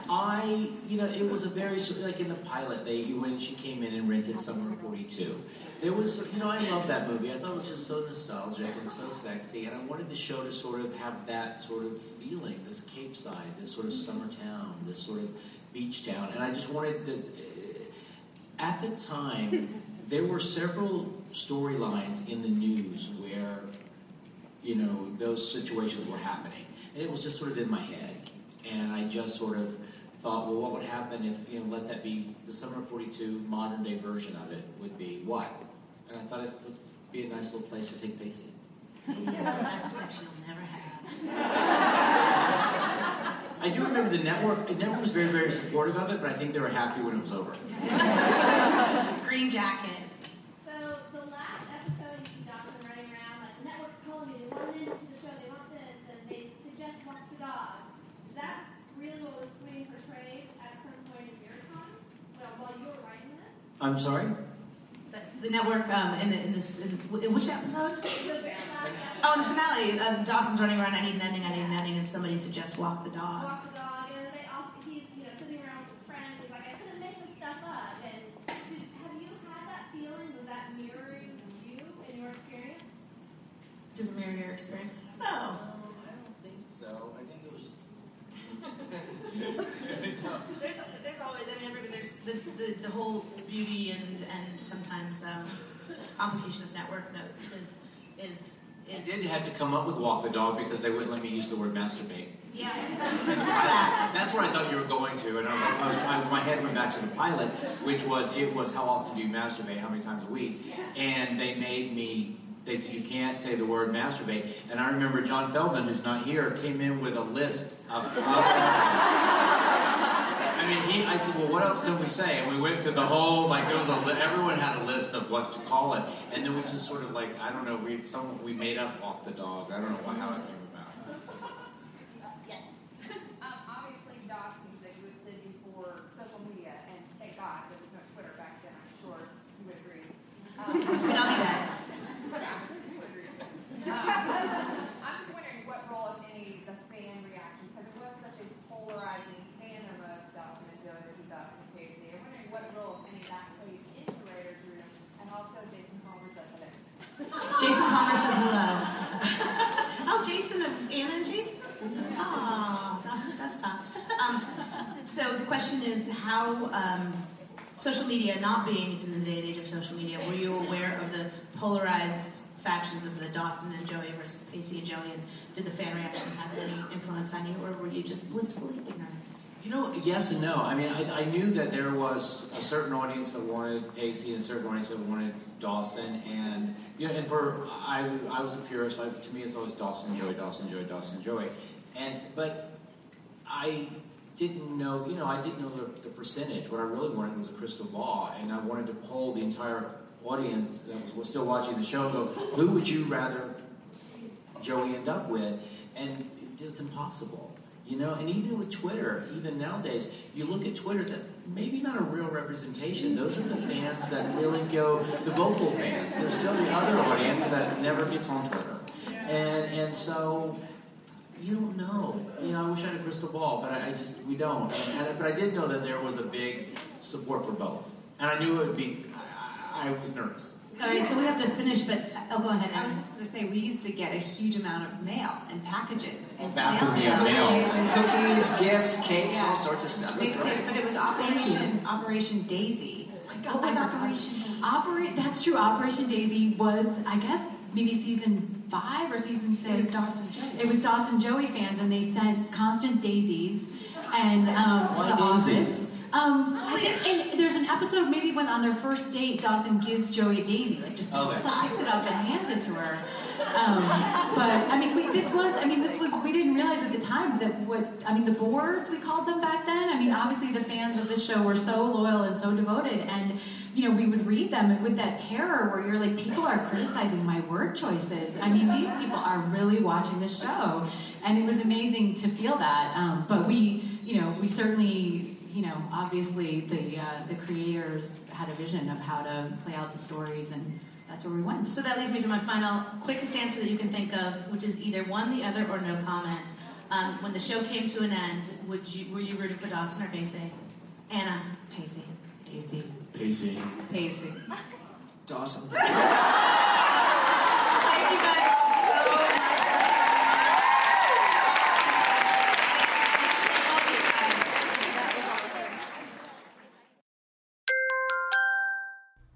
I, you know, it was a very like in the pilot. They when she came in and rented Summer '42, there was, you know, I love that movie. I thought it was just so nostalgic and so sexy, and I wanted the show to sort of have that sort of feeling, this Capeside, this sort of mm-hmm. summer town, this sort of beach town, and I just wanted to. At the time, there were several storylines in the news where, you know, those situations were happening, and it was just sort of in my head, and I just sort of thought, well, what would happen if, you know, let that be the Summer of 42 modern day version of it would be what? And I thought it would be a nice little place to take Pacey.
That's sex you'll never have.
I do remember the network, the network was very, very supportive of it, but I think they were happy when it was over.
Green jacket.
So the last episode, you see Dawson running around, like the network's calling me, they want into the show, they want this, and they suggest walk the dog. Is that really what was being portrayed at some point in your time, well, while you were writing this?
I'm sorry?
The, the network um, in, the, in this in, in which episode?
The very last
Oh, in the finale, um, Dawson's running around. I need an ending. I need an ending, and somebody suggests walk the dog.
walk the dog, and they also, he's, you know, sitting around with his friend, he's like, I couldn't make this stuff up. And did, have you had that feeling? Was that mirroring you and your experience?
Does it mirror your experience? No.
So I think it was just.
There's, there's always, I mean, everybody, there's the, the, the whole beauty and, and sometimes um, complication of network notes is, is, is.
I
is.
did have to come up with walk the dog because they wouldn't let me use the word masturbate.
Yeah.
That's where I thought you were going to, and I was like, I was trying, my head went back to the pilot, which was, it was how often do you masturbate, how many times a week, and they made me they said you can't say the word masturbate. And I remember Jon Feldman, who's not here, came in with a list of. of I mean, he. I said, well, what else can we say? And we went through the whole like there was a li- everyone had a list of what to call it, and then we just sort of like I don't know we some we made up off the dog. I don't know why, how it came about.
Yes. Um, obviously, Dawson's existed before social media, and thank God there was no Twitter back then. I'm sure you would agree. Um,
But I'll be back.
Yeah, I'm sure you would agree. Um, I'm just wondering what role, if any, the fan reaction, because it was such a polarizing fandom of Dawson and Joey versus Dawson and Pacey. I'm wondering what role, if any, that plays into the writer's room, and also Jason Palmer's resident.
Jason Palmer says hello. oh, Jason. Oh, Dawson's desktop. Um, so the question is how um, social media, not being in the day and age of social media, were you aware of the polarized factions of the Dawson and Joey versus Pacey and Joey, and did the fan reaction have any influence on you, or were you just blissfully ignorant?
You know, yes and no. I mean, I, I knew that there was a certain audience that wanted Pacey and a certain audience that wanted Dawson, and you know, and for I, I was a purist. I, to me, it's always Dawson Joey, Dawson, Joey, Dawson, Joey, and but I didn't know. You know, I didn't know the, the percentage. What I really wanted was a crystal ball, and I wanted to poll the entire audience that was, was still watching the show. and Go, who would you rather Joey end up with? And it's impossible. You know, and even with Twitter, even nowadays, you look at Twitter, that's maybe not a real representation. Those are the fans that really go, the vocal fans. There's still the other audience that never gets on Twitter. And and so you don't know. You know, I wish I had a crystal ball, but I, I just we don't. And, and, but I did know that there was a big support for both, and I knew it would be. I, I was nervous.
All right, so we have to finish, but oh, go ahead.
I was just going to say, we used to get a huge amount of mail and packages and
Back
snail
when we had
mail.
mail. Cookies, gifts, cakes,
Yeah.
all sorts of stuff. It was
Big sales, but it was Operation Operation Daisy. What was Operation Daisy?
Operate. That's true. Operation Daisy was, I guess, maybe season five or season six.
It was Dawson Joey.
It was Dawson Joey fans, and they sent constant daisies and um, to
Why
the
daisies?
office. Um, I think- and there's an episode maybe when on their first date, Dawson gives Joey a daisy, like just
Okay.
picks it up and hands it to her. Um, but I mean, we, this was, I mean, this was, we didn't realize at the time that what, I mean, the boards, we called them back then. I mean, obviously the fans of the show were so loyal and so devoted. And, you know, we would read them with that terror where you're like, people are criticizing my word choices. I mean, these people are really watching the show. And it was amazing to feel that. Um, but we, you know, we certainly, you know, obviously the, uh, the creators had a vision of how to play out the stories and that's where we went.
So that leads me to my final, quickest answer that you can think of, which is either one, the other, or no comment. Um, when the show came to an end, would you were you rooting for Dawson or Pacey? Anna.
Pacey.
Pacey.
Pacey.
Pacey.
Dawson.